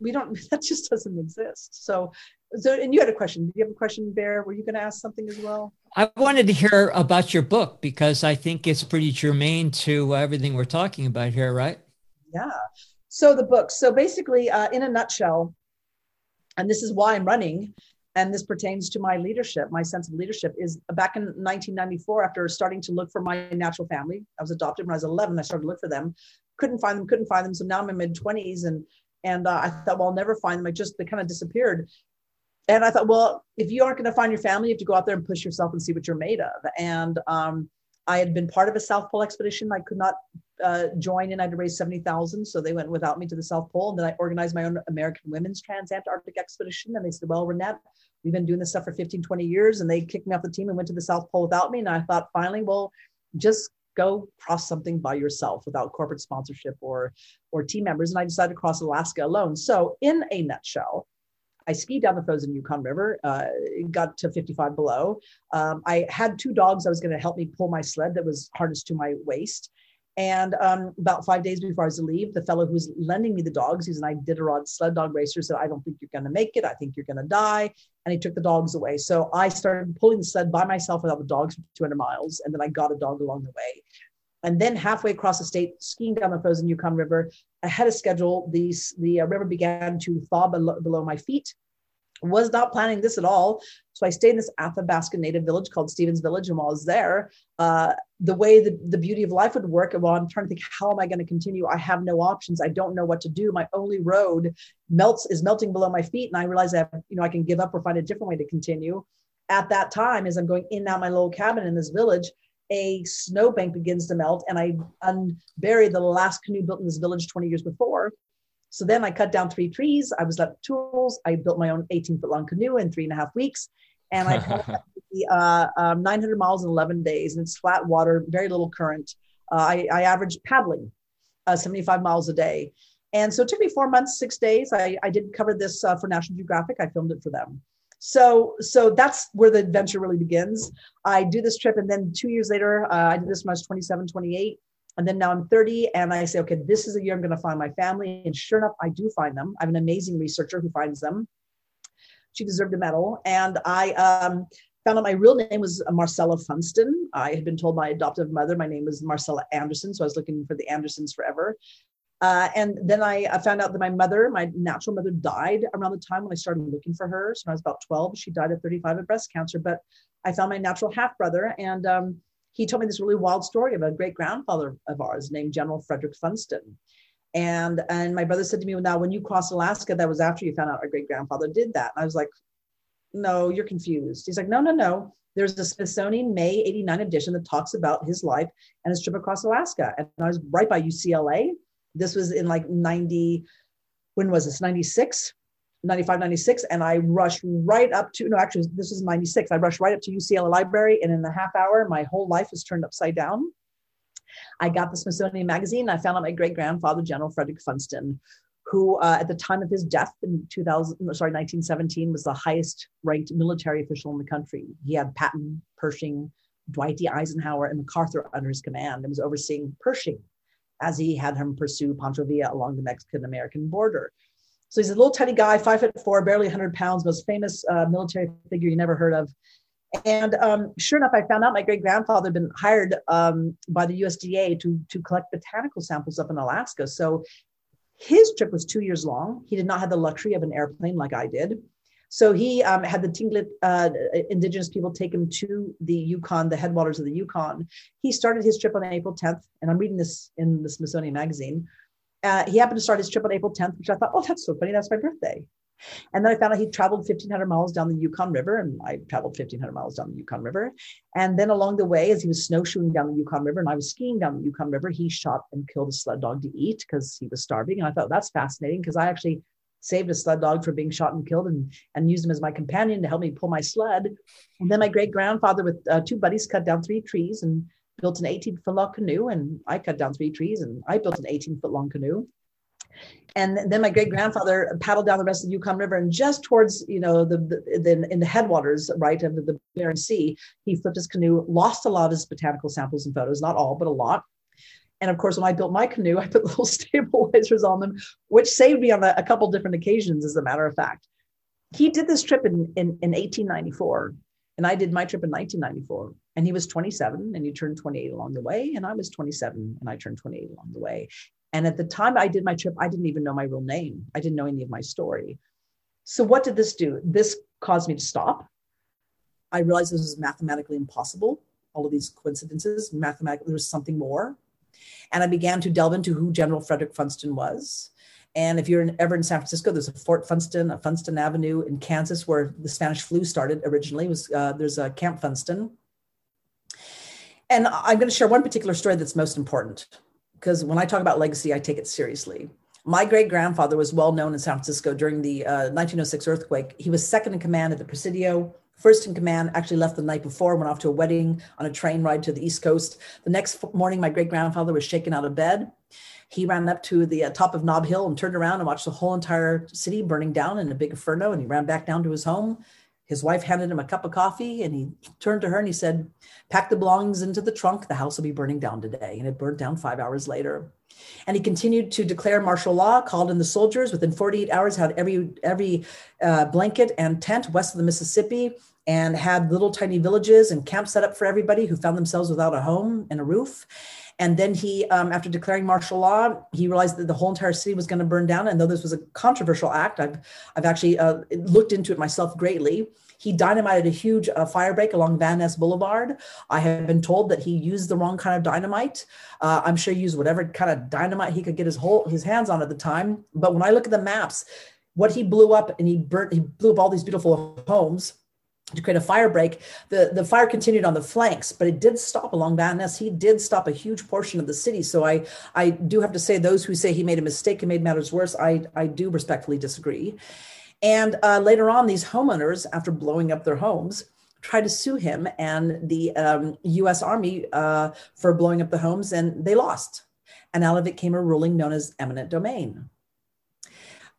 we don't. That just doesn't exist. So so, and you had a question. Did you have a question, Bear? Were you going to ask something as well? I wanted to hear about your book because I think it's pretty germane to uh, everything we're talking about here, right? Yeah. So the book. So basically, uh, in a nutshell, and this is why I'm running, and this pertains to my leadership, my sense of leadership is back in 1994, after starting to look for my natural family. I was adopted when I was 11. I started to look for them, couldn't find them, couldn't find them. So now I'm in mid 20s, and and uh, I thought, well, I'll never find them. I just they kind of disappeared. And I thought, well, if you aren't going to find your family, you have to go out there and push yourself and see what you're made of. And um, I had been part of a South Pole expedition. I could not uh, join in. I had to raise 70,000. So they went without me to the South Pole. And then I organized my own American Women's Trans-Antarctic Expedition. And they said, well, Reinette, we've been doing this stuff for 15, 20 years. And they kicked me off the team and went to the South Pole without me. And I thought, finally, well, just go cross something by yourself without corporate sponsorship or, or team members. And I decided to cross Alaska alone. So in a nutshell, I skied down the frozen Yukon River, uh, got to 55 below. Um, I had two dogs that was going to help me pull my sled that was harnessed to my waist. And um, about five days before I was to leave, the fellow who was lending me the dogs, he's an Iditarod sled dog racer, said, I don't think you're going to make it. I think you're going to die. And he took the dogs away. So I started pulling the sled by myself without the dogs for 200 miles. And then I got a dog along the way. And then halfway across the state, skiing down the frozen Yukon River, ahead of schedule, the, the uh, river began to thaw below, below my feet. Was not planning this at all. So I stayed in this Athabasca native village called Stevens Village. And while I was there, uh, the way the, the beauty of life would work, well, I'm trying to think, how am I going to continue? I have no options. I don't know what to do. My only road melts is melting below my feet. And I realize that, you know, I can give up or find a different way to continue. At that time, as I'm going in and out my little cabin in this village, a snowbank begins to melt and I unbury the last canoe built in this village 20 years before. So then I cut down three trees. I was left tools. I built my own 18 foot long canoe in three and a half weeks. And I uh, um, 900 miles in 11 days and it's flat water, very little current. Uh, I, I averaged paddling uh, 75 miles a day. And so it took me four months, six days. I, I did cover this uh, for National Geographic. I filmed it for them. So, so that's where the adventure really begins. I do this trip, and then two years later, uh, I did this when I was 27, 28, and then now I'm 30, and I say, okay, this is a year I'm going to find my family. And sure enough, I do find them. I have an amazing researcher who finds them. She deserved a medal, and I um, found out my real name was Marcella Funston. I had been told my adoptive mother my name was Marcella Anderson, so I was looking for the Andersons forever. Uh, and then I, I, found out that my mother, my natural mother, died around the time when I started looking for her. So I was about 12, she died at 35 of breast cancer. But I found my natural half brother, and um, he told me this really wild story of a great grandfather of ours named General Frederick Funston. And and my brother said to me, well, now when you crossed Alaska, that was after you found out our great grandfather did that. And I was like, no, you're confused. He's like, no, no, no. There's a Smithsonian May 89 edition that talks about his life and his trip across Alaska. And I was right by UCLA. This was in like 90, when was this? 96, 95, 96. And I rushed right up to, no, actually, this was 96. I rushed right up to UCLA Library. And in a half hour, my whole life was turned upside down. I got the Smithsonian Magazine. I found out my great grandfather, General Frederick Funston, who uh, at the time of his death in 2000, sorry, 1917, was the highest ranked military official in the country. He had Patton, Pershing, Dwight D. Eisenhower, and MacArthur under his command and was overseeing Pershing as he had him pursue Pancho Villa along the Mexican American border. So he's a little tiny guy, five foot four, barely 100 pounds, most famous uh, military figure you never heard of. And um, sure enough, I found out my great grandfather had been hired um, by the USDA to, to collect botanical samples up in Alaska. So his trip was two years long. He did not have the luxury of an airplane like I did. So he um, had the Tlingit uh, indigenous people take him to the Yukon, the headwaters of the Yukon. He started his trip on April 10th, and I'm reading this in the Smithsonian Magazine. Uh, he happened to start his trip on April 10th, which I thought, oh, that's so funny. That's my birthday. And then I found out he traveled 1,500 miles down the Yukon River, and I traveled 1,500 miles down the Yukon River. And then along the way, as he was snowshoeing down the Yukon River, and I was skiing down the Yukon River, he shot and killed a sled dog to eat because he was starving. And I thought that's fascinating because I actually saved a sled dog from being shot and killed and, and used him as my companion to help me pull my sled. And then my great grandfather, with uh, two buddies, cut down three trees and built an 18 foot long canoe. And I cut down three trees and I built an 18 foot long canoe. And then my great grandfather paddled down the rest of the Yukon River, and just towards you know the, the, in the headwaters right of the, the Bering Sea, he flipped his canoe, lost a lot of his botanical samples and photos, not all, but a lot. And of course, when I built my canoe, I put little stabilizers on them, which saved me on a, a couple different occasions, as a matter of fact. He did this trip in, in, in 1894, and I did my trip in 1994. And he was 27 and he turned 28 along the way. And I was 27 and I turned 28 along the way. And at the time I did my trip, I didn't even know my real name. I didn't know any of my story. So, what did this do? This caused me to stop. I realized this was mathematically impossible. All of these coincidences, mathematically, there was something more. And I began to delve into who General Frederick Funston was. And if you're in, ever in San Francisco, there's a Fort Funston, a Funston Avenue in Kansas, where the Spanish flu started originally. It was uh, there's a Camp Funston, and I'm going to share one particular story that's most important because when I talk about legacy, I take it seriously. My great grandfather was well known in San Francisco during the uh, 1906 earthquake. He was second in command at the Presidio, first in command, actually left the night before, went off to a wedding on a train ride to the East Coast. The next morning, my great grandfather was shaken out of bed. He ran up to the uh, top of Nob Hill and turned around and watched the whole entire city burning down in a big inferno. And he ran back down to his home. His wife handed him a cup of coffee and he turned to her and he said, Pack the belongings into the trunk. The house will be burning down today. And it burned down five hours later. And he continued to declare martial law, called in the soldiers. Within 48 hours, had every, every uh, blanket and tent west of the Mississippi and had little tiny villages and camps set up for everybody who found themselves without a home and a roof. And then he, um, after declaring martial law, he realized that the whole entire city was going to burn down. And though this was a controversial act, I've, I've actually uh, looked into it myself greatly. He dynamited a huge uh, fire break along Van Ness Boulevard. I have been told that he used the wrong kind of dynamite. Uh, I'm sure he used whatever kind of dynamite he could get his whole his hands on at the time. But when I look at the maps, what he blew up and he burnt, he blew up all these beautiful homes to create a fire break. The, the fire continued on the flanks, but it did stop along Van Ness. He did stop a huge portion of the city. So I, I do have to say, those who say he made a mistake and made matters worse, I, I do respectfully disagree. And uh, later on, these homeowners, after blowing up their homes, tried to sue him and the um, US Army uh, for blowing up the homes, and they lost. And out of it came a ruling known as eminent domain.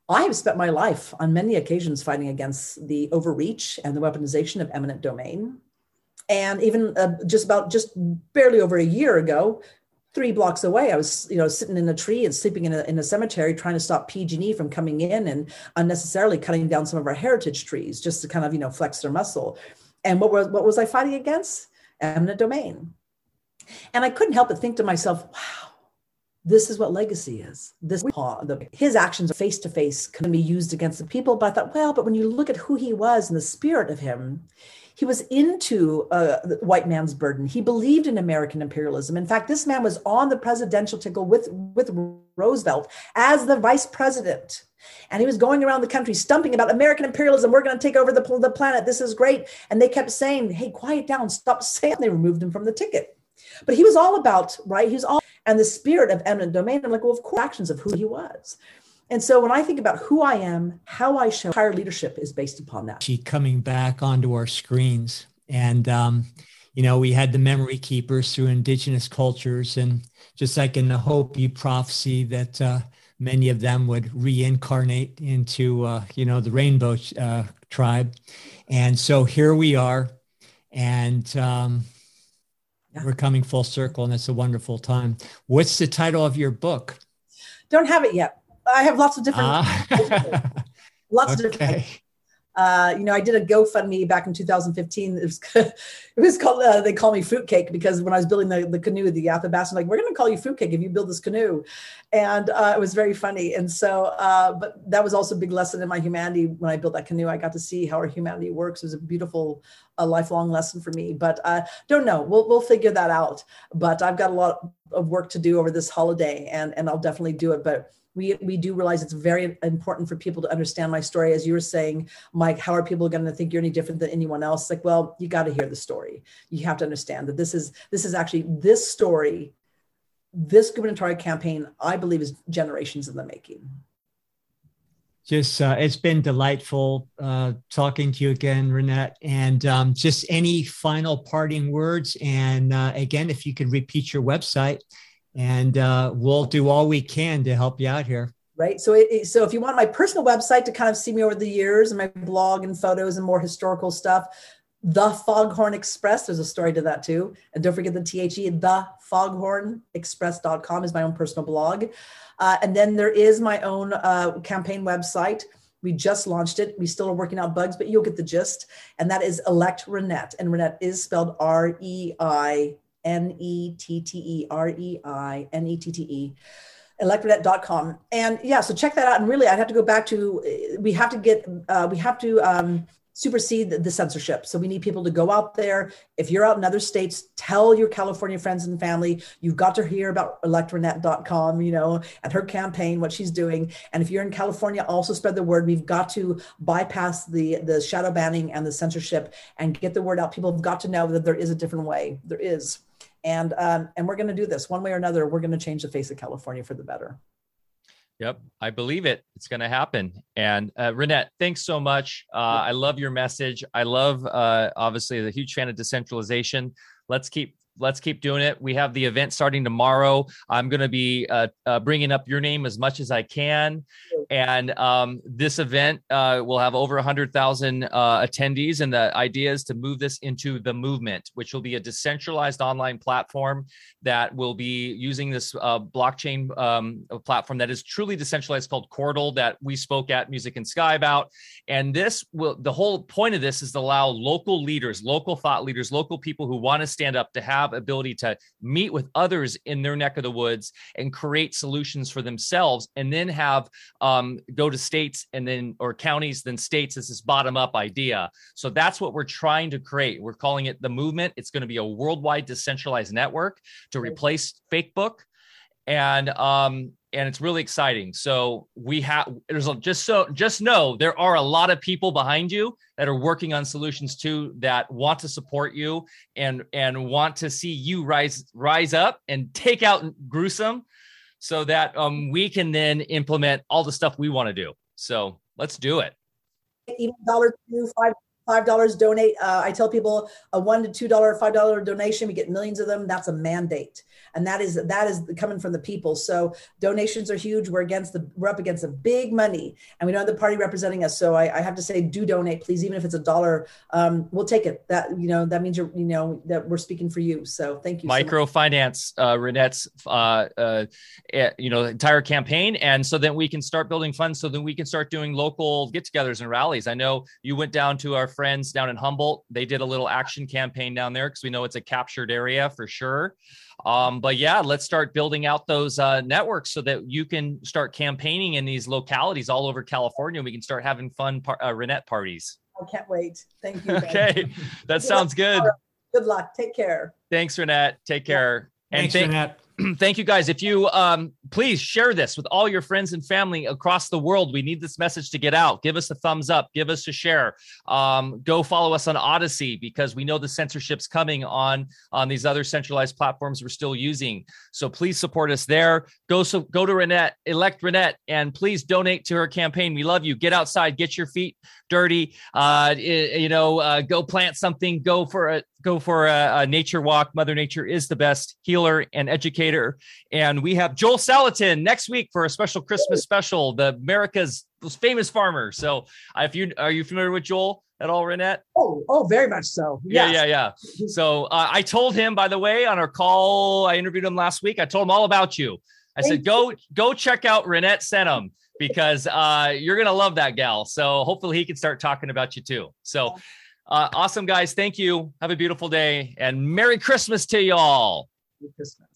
I have spent my life on many occasions fighting against the overreach and the weaponization of eminent domain. And even uh, just about just barely over a year ago, three blocks away, I was you know sitting in a tree and sleeping in a, in a cemetery trying to stop PG&E from coming in and unnecessarily cutting down some of our heritage trees just to kind of you know flex their muscle. And what was what was I fighting against? Eminent domain. And I couldn't help but think to myself, wow, this is what legacy is. This his actions face to face can be used against the people. But I thought, well, but when you look at who he was and the spirit of him, he was into uh, white man's burden. He believed in American imperialism. In fact, this man was on the presidential ticket with with Roosevelt as the vice president. And he was going around the country stumping about American imperialism. We're going to take over the, the planet. This is great. And they kept saying, hey, quiet down, stop saying. They removed him from the ticket. But he was all about, right? He was all and the spirit of eminent domain. I'm like, well, of course, actions of who he was. And so when I think about who I am, how I show higher leadership is based upon that. She coming back onto our screens. And, um, you know, we had the memory keepers through indigenous cultures. And just like in the Hopi prophecy that uh, many of them would reincarnate into, uh, you know, the rainbow uh, tribe. And so here we are. And, um, yeah. We're coming full circle, and it's a wonderful time. What's the title of your book? Don't have it yet. I have lots of different, uh, lots okay. of different. Uh, you know, I did a GoFundMe back in 2015. It was, it was called, uh, they call me Fruitcake because when I was building the, the canoe, the Athabasca, like, we're going to call you Fruitcake if you build this canoe. And uh, it was very funny. And so, uh, but that was also a big lesson in my humanity. When I built that canoe, I got to see how our humanity works. It was a beautiful, a lifelong lesson for me, but uh, don't know. We'll, we'll figure that out. But I've got a lot of work to do over this holiday and, and I'll definitely do it. But we we do realize it's very important for people to understand my story. As you were saying mike how are people going to think you're any different than anyone else? Like well you got to hear the story. You have to understand that this is this is actually this story this gubernatorial campaign i believe is generations in the making. Just uh, it's been delightful uh, talking to you again Reinette and um, just any final parting words? And uh, again if you could repeat your website and uh, we'll do all we can to help you out here. Right. So, it, so if you want my personal website to kind of see me over the years and my blog and photos and more historical stuff, the Foghorn Express. There's a story to that too. And don't forget the THE, the foghornexpress.com is my own personal blog. Uh, and then there is my own uh, campaign website. We just launched it. We still are working out bugs, but you'll get the gist. And that is Elect Reinette. And Reinette is spelled R E I N E T T E R E I N E T T E electreinette.com and yeah so check that out and really i'd have to go back to we have to get uh, we have to um, supersede the, the, censorship. So we need people to go out there. If you're out in other states, tell your California friends and family. You've got to hear about electreinette.com, you know, and her campaign, what she's doing. And if you're in California, also spread the word. We've got to bypass the the shadow banning and the censorship and get the word out. People have got to know that there is a different way. There is and um, and we're going to do this one way or another. We're going to change the face of California for the better. Yep, I believe it. It's going to happen. And uh, Reinette, thanks so much. Uh, I love your message. I love, uh, obviously, the huge fan of decentralization. Let's keep let's keep doing it. We have the event starting tomorrow. I'm going to be uh, uh, bringing up your name as much as I can. And um, this event uh, will have over 100,000 uh, attendees. And the idea is to move this into the movement, which will be a decentralized online platform that will be using this uh, blockchain um, platform that is truly decentralized called Cordal that we spoke at Music and Sky about. And this will, the whole point of this is to allow local leaders, local thought leaders, local people who want to stand up to have ability to meet with others in their neck of the woods and create solutions for themselves and then have um, go to states and then or counties then states as this bottom up idea. So that's what we're trying to create. We're calling it the movement. It's going to be a worldwide decentralized network to replace Facebook and um and it's really exciting. So we have there's a, just so just know there are a lot of people behind you that are working on solutions too that want to support you and and want to see you rise rise up and take out gruesome so that um we can then implement all the stuff we want to do. So let's do it. Even dollar two, five five dollars donate uh, i tell people a one to two dollar five dollar donation we get millions of them that's a mandate. And that is that is coming from the people. So donations are huge we're against the we're up against the big money and we don't have the party representing us. So i, I have to say do donate please even if it's a dollar um, we'll take it. That you know that means you're you know that we're speaking for you. So thank you microfinance so uh, reinette's uh, uh, eh, you know entire campaign. And so then we can start building funds so then we can start doing local get-togethers and rallies. I know you went down to our friends down in Humboldt. They did a little action campaign down there because we know it's a captured area for sure. Um, but yeah, let's start building out those uh, networks so that you can start campaigning in these localities all over California. We can start having fun par- uh, Reinette parties. I can't wait. Thank you. okay, that sounds good. Good luck. Take care. Thanks, Reinette. Take care. Yeah. And Thanks, th- Reinette. thank you guys. If you um, please share this with all your friends and family across the world, we need this message to get out. Give us a thumbs up, give us a share. Um, go follow us on Odysee because we know the censorship's coming on on these other centralized platforms we're still using. So please support us there. Go so go to Reinette, elect Reinette, and please donate to her campaign. We love you. Get outside, get your feet dirty. Uh, you know, uh, go plant something. Go for a go for a, a, nature walk. Mother Nature is the best healer and educator. And we have Joel Salatin next week for a special Christmas special, the America's most famous farmer. So uh, if you are you familiar with Joel at all, Reinette? Oh, oh, very much so. Yes. Yeah, yeah, yeah. So uh, I told him, by the way, on our call, I interviewed him last week. I told him all about you. I Thank said, go, go check out Reinette Senum because uh, you're gonna love that gal. So hopefully he can start talking about you too. So uh, awesome, guys. Thank you. Have a beautiful day and Merry Christmas to y'all. Merry Christmas.